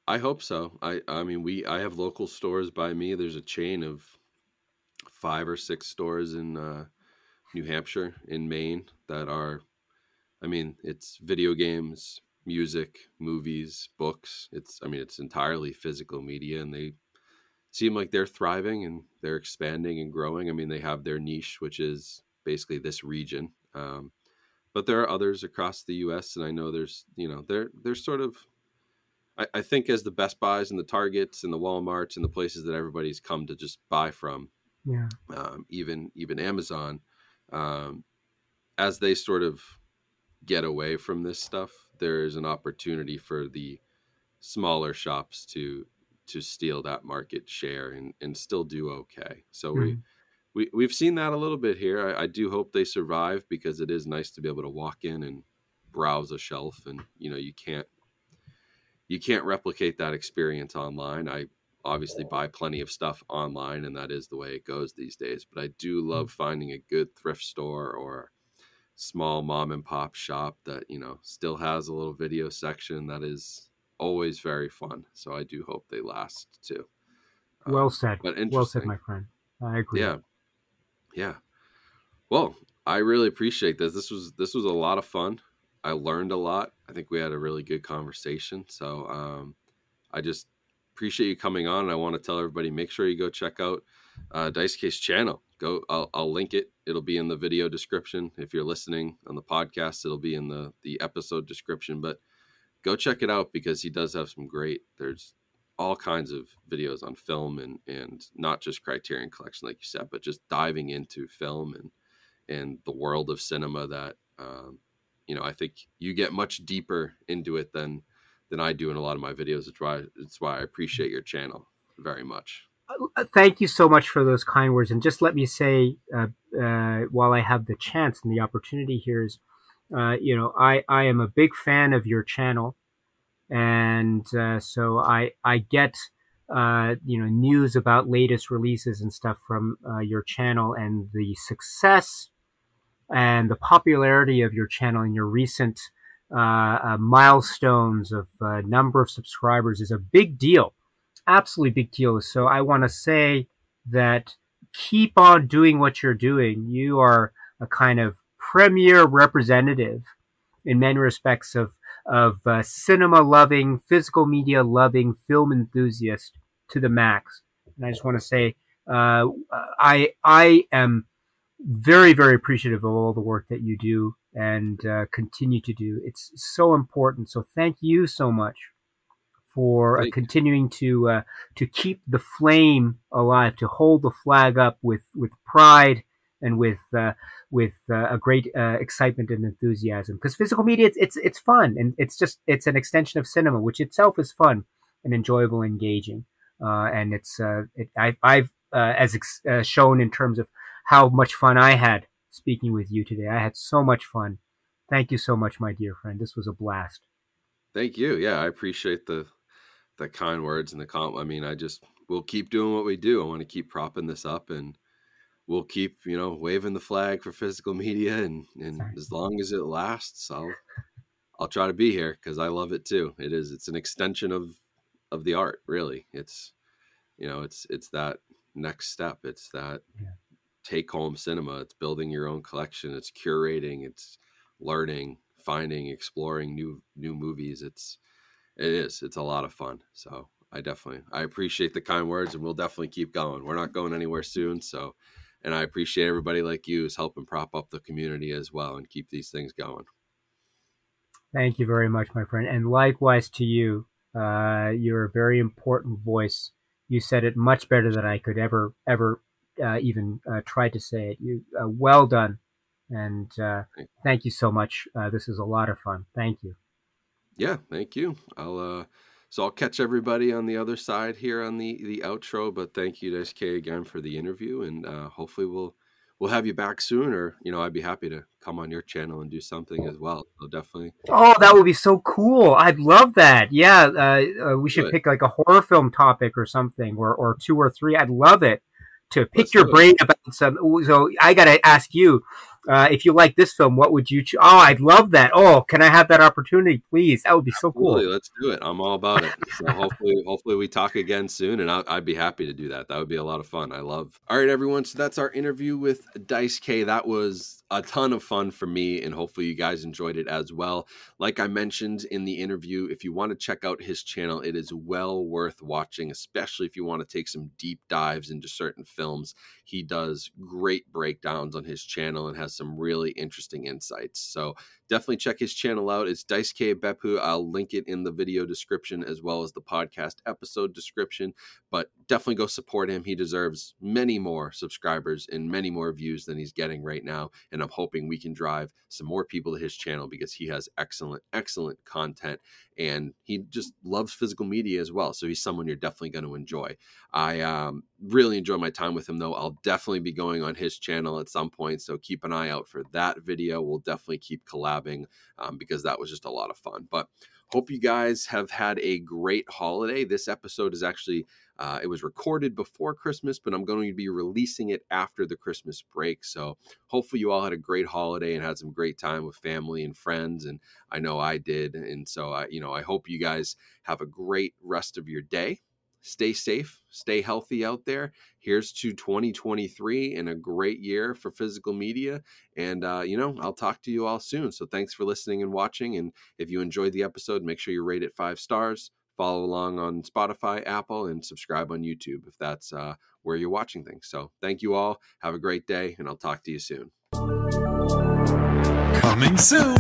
I hope so. I I mean we I have local stores by me. There's a chain of five or six stores in uh, New Hampshire, in Maine, that are. I mean, it's video games, music, movies, books. It's I mean, it's entirely physical media, and they seem like they're thriving and they're expanding and growing. I mean, they have their niche, which is basically this region. Um, but there are others across the U.S., and I know there's you know they're they're sort of I, I think as the Best Buys and the Targets and the WalMarts and the places that everybody's come to just buy from, yeah, um, even even Amazon, um, as they sort of get away from this stuff, there is an opportunity for the smaller shops to to steal that market share and, and still do okay. So mm-hmm. we we we've seen that a little bit here. I, I, do hope they survive because it is nice to be able to walk in and browse a shelf, and you know you can't you can't replicate that experience online. I obviously buy plenty of stuff online, and that is the way it goes these days. But I do love mm. finding a good thrift store or small mom and pop shop that you know still has a little video section that is always very fun. So I do hope they last too. Well um, said. But well said, my friend. I agree. Yeah, yeah. Well, I really appreciate this. This was this was a lot of fun. I learned a lot. I think we had a really good conversation. So um, I just appreciate you coming on. And I want to tell everybody make sure you go check out uh, Daisuke's channel. Go, I'll, I'll link it. It'll be in the video description. If you're listening on the podcast, it'll be in the the episode description. But go check it out because he does have some great. There's all kinds of videos on film and and not just Criterion Collection, like you said, but just diving into film and and the world of cinema that um, you know, I think you get much deeper into it than than I do in a lot of my videos. It's why it's why I appreciate your channel very much. Uh, thank you so much for those kind words. And just let me say, uh, uh, while I have the chance and the opportunity here, is uh, you know, I I am a big fan of your channel, and uh, so I I get. Uh, you know news about latest releases and stuff from your channel and the success and the popularity of your channel and your recent milestones of number of subscribers is a big deal, absolutely big deal. So I want to say that keep on doing what you're doing. You are a kind of premier representative in many respects of of uh, cinema loving, physical media loving, film enthusiast to the max. And I just want to say, uh, I I am very, very appreciative of all the work that you do and uh, continue to do. It's so important. So thank you so much for uh, continuing to uh, to keep the flame alive, to hold the flag up with with pride and with uh, with uh, a great uh, excitement and enthusiasm. Because physical media, it's, it's it's fun and it's just it's an extension of cinema, which itself is fun and enjoyable, and engaging. and it's it, I, I've as ex- shown in terms of how much fun I had speaking with you today. I had so much fun. Thank you so much, my dear friend. This was a blast. Thank you. Yeah, I appreciate the the kind words and the comp. I mean, I just we'll keep doing what we do. I want to keep propping this up and we'll keep, you know, waving the flag for physical media and and Sorry. as long as it lasts, I'll I'll try to be here cuz I love it too. It is it's an extension of of the art, really. It's you know, it's it's that next step. It's that yeah take home cinema. It's building your own collection. It's curating. It's learning, finding, exploring new new movies. It's it is. It's a lot of fun. So I definitely I appreciate the kind words, and we'll definitely keep going. We're not going anywhere soon, so and I appreciate everybody like you is helping prop up the community as well and keep these things going. Thank you very much, my friend, and likewise to you. Uh, you're a very important voice. You said it much better than I could ever ever uh, even uh, try to say it. You uh, well done, and uh, thank you so much. Uh, this is a lot of fun. Thank you. Yeah, thank you. I'll so I'll catch everybody on the other side here on the the outro. But thank you to SK again for the interview, and hopefully we'll we'll have you back soon, or you know, I'd be happy to come on your channel and do something as well. So definitely. Oh, that would be so cool! I'd love that. Yeah, uh, uh, we should pick like a horror film topic or something, or or two or three. I'd love it to pick Let's your brain about some. So I got to ask you, uh, if you like this film, what would you choose? Oh, I'd love that. Oh, can I have that opportunity, please? That would be so cool. Let's do it. I'm all about it. So hopefully, hopefully we talk again soon, and i would be happy to do that. That would be a lot of fun. I love. All right, everyone. So that's our interview with Daisuke. That was a ton of fun for me, and hopefully you guys enjoyed it as well. Like I mentioned in the interview, if you want to check out his channel, it is well worth watching, especially if you want to take some deep dives into certain films. He does great breakdowns on his channel and has some really interesting insights. So definitely check his channel out. It's Daisuke Beppu. I'll link it in the video description as well as the podcast episode description. But definitely go support him. He deserves many more subscribers and many more views than he's getting right now. And I'm hoping we can drive some more people to his channel because he has excellent, excellent content and he just loves physical media as well. So he's someone you're definitely going to enjoy. I um, really enjoy my time with him, though. I'll definitely be going on his channel at some point. So keep an eye out for that video. We'll definitely keep collabing um, because that was just a lot of fun. But hope you guys have had a great holiday. This episode is actually uh, it was recorded before Christmas, but I'm going to be releasing it after the Christmas break. So hopefully you all had a great holiday and had some great time with family and friends. And I know I did. And so I, you know, I hope you guys have a great rest of your day. Stay safe, stay healthy out there. Here's to 2023 and a great year for physical media. And, uh, you know, I'll talk to you all soon. So thanks for listening and watching. And if you enjoyed the episode, make sure you rate it five stars follow along on Spotify, Apple, and subscribe on YouTube if that's uh, where you're watching things. So thank you all. Have a great day, and I'll talk to you soon. Coming soon.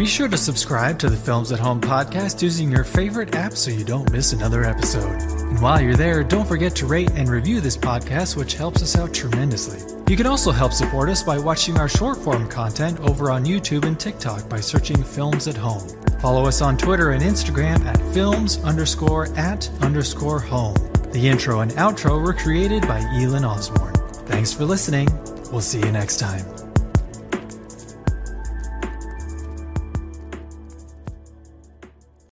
Be sure to subscribe to the Films at Home podcast using your favorite app so you don't miss another episode. And while you're there, don't forget to rate and review this podcast, which helps us out tremendously. You can also help support us by watching our short form content over on YouTube and TikTok by searching Films at Home. Follow us on Twitter and Instagram at films underscore at underscore home. The intro and outro were created by Elin Osborne. Thanks for listening. We'll see you next time.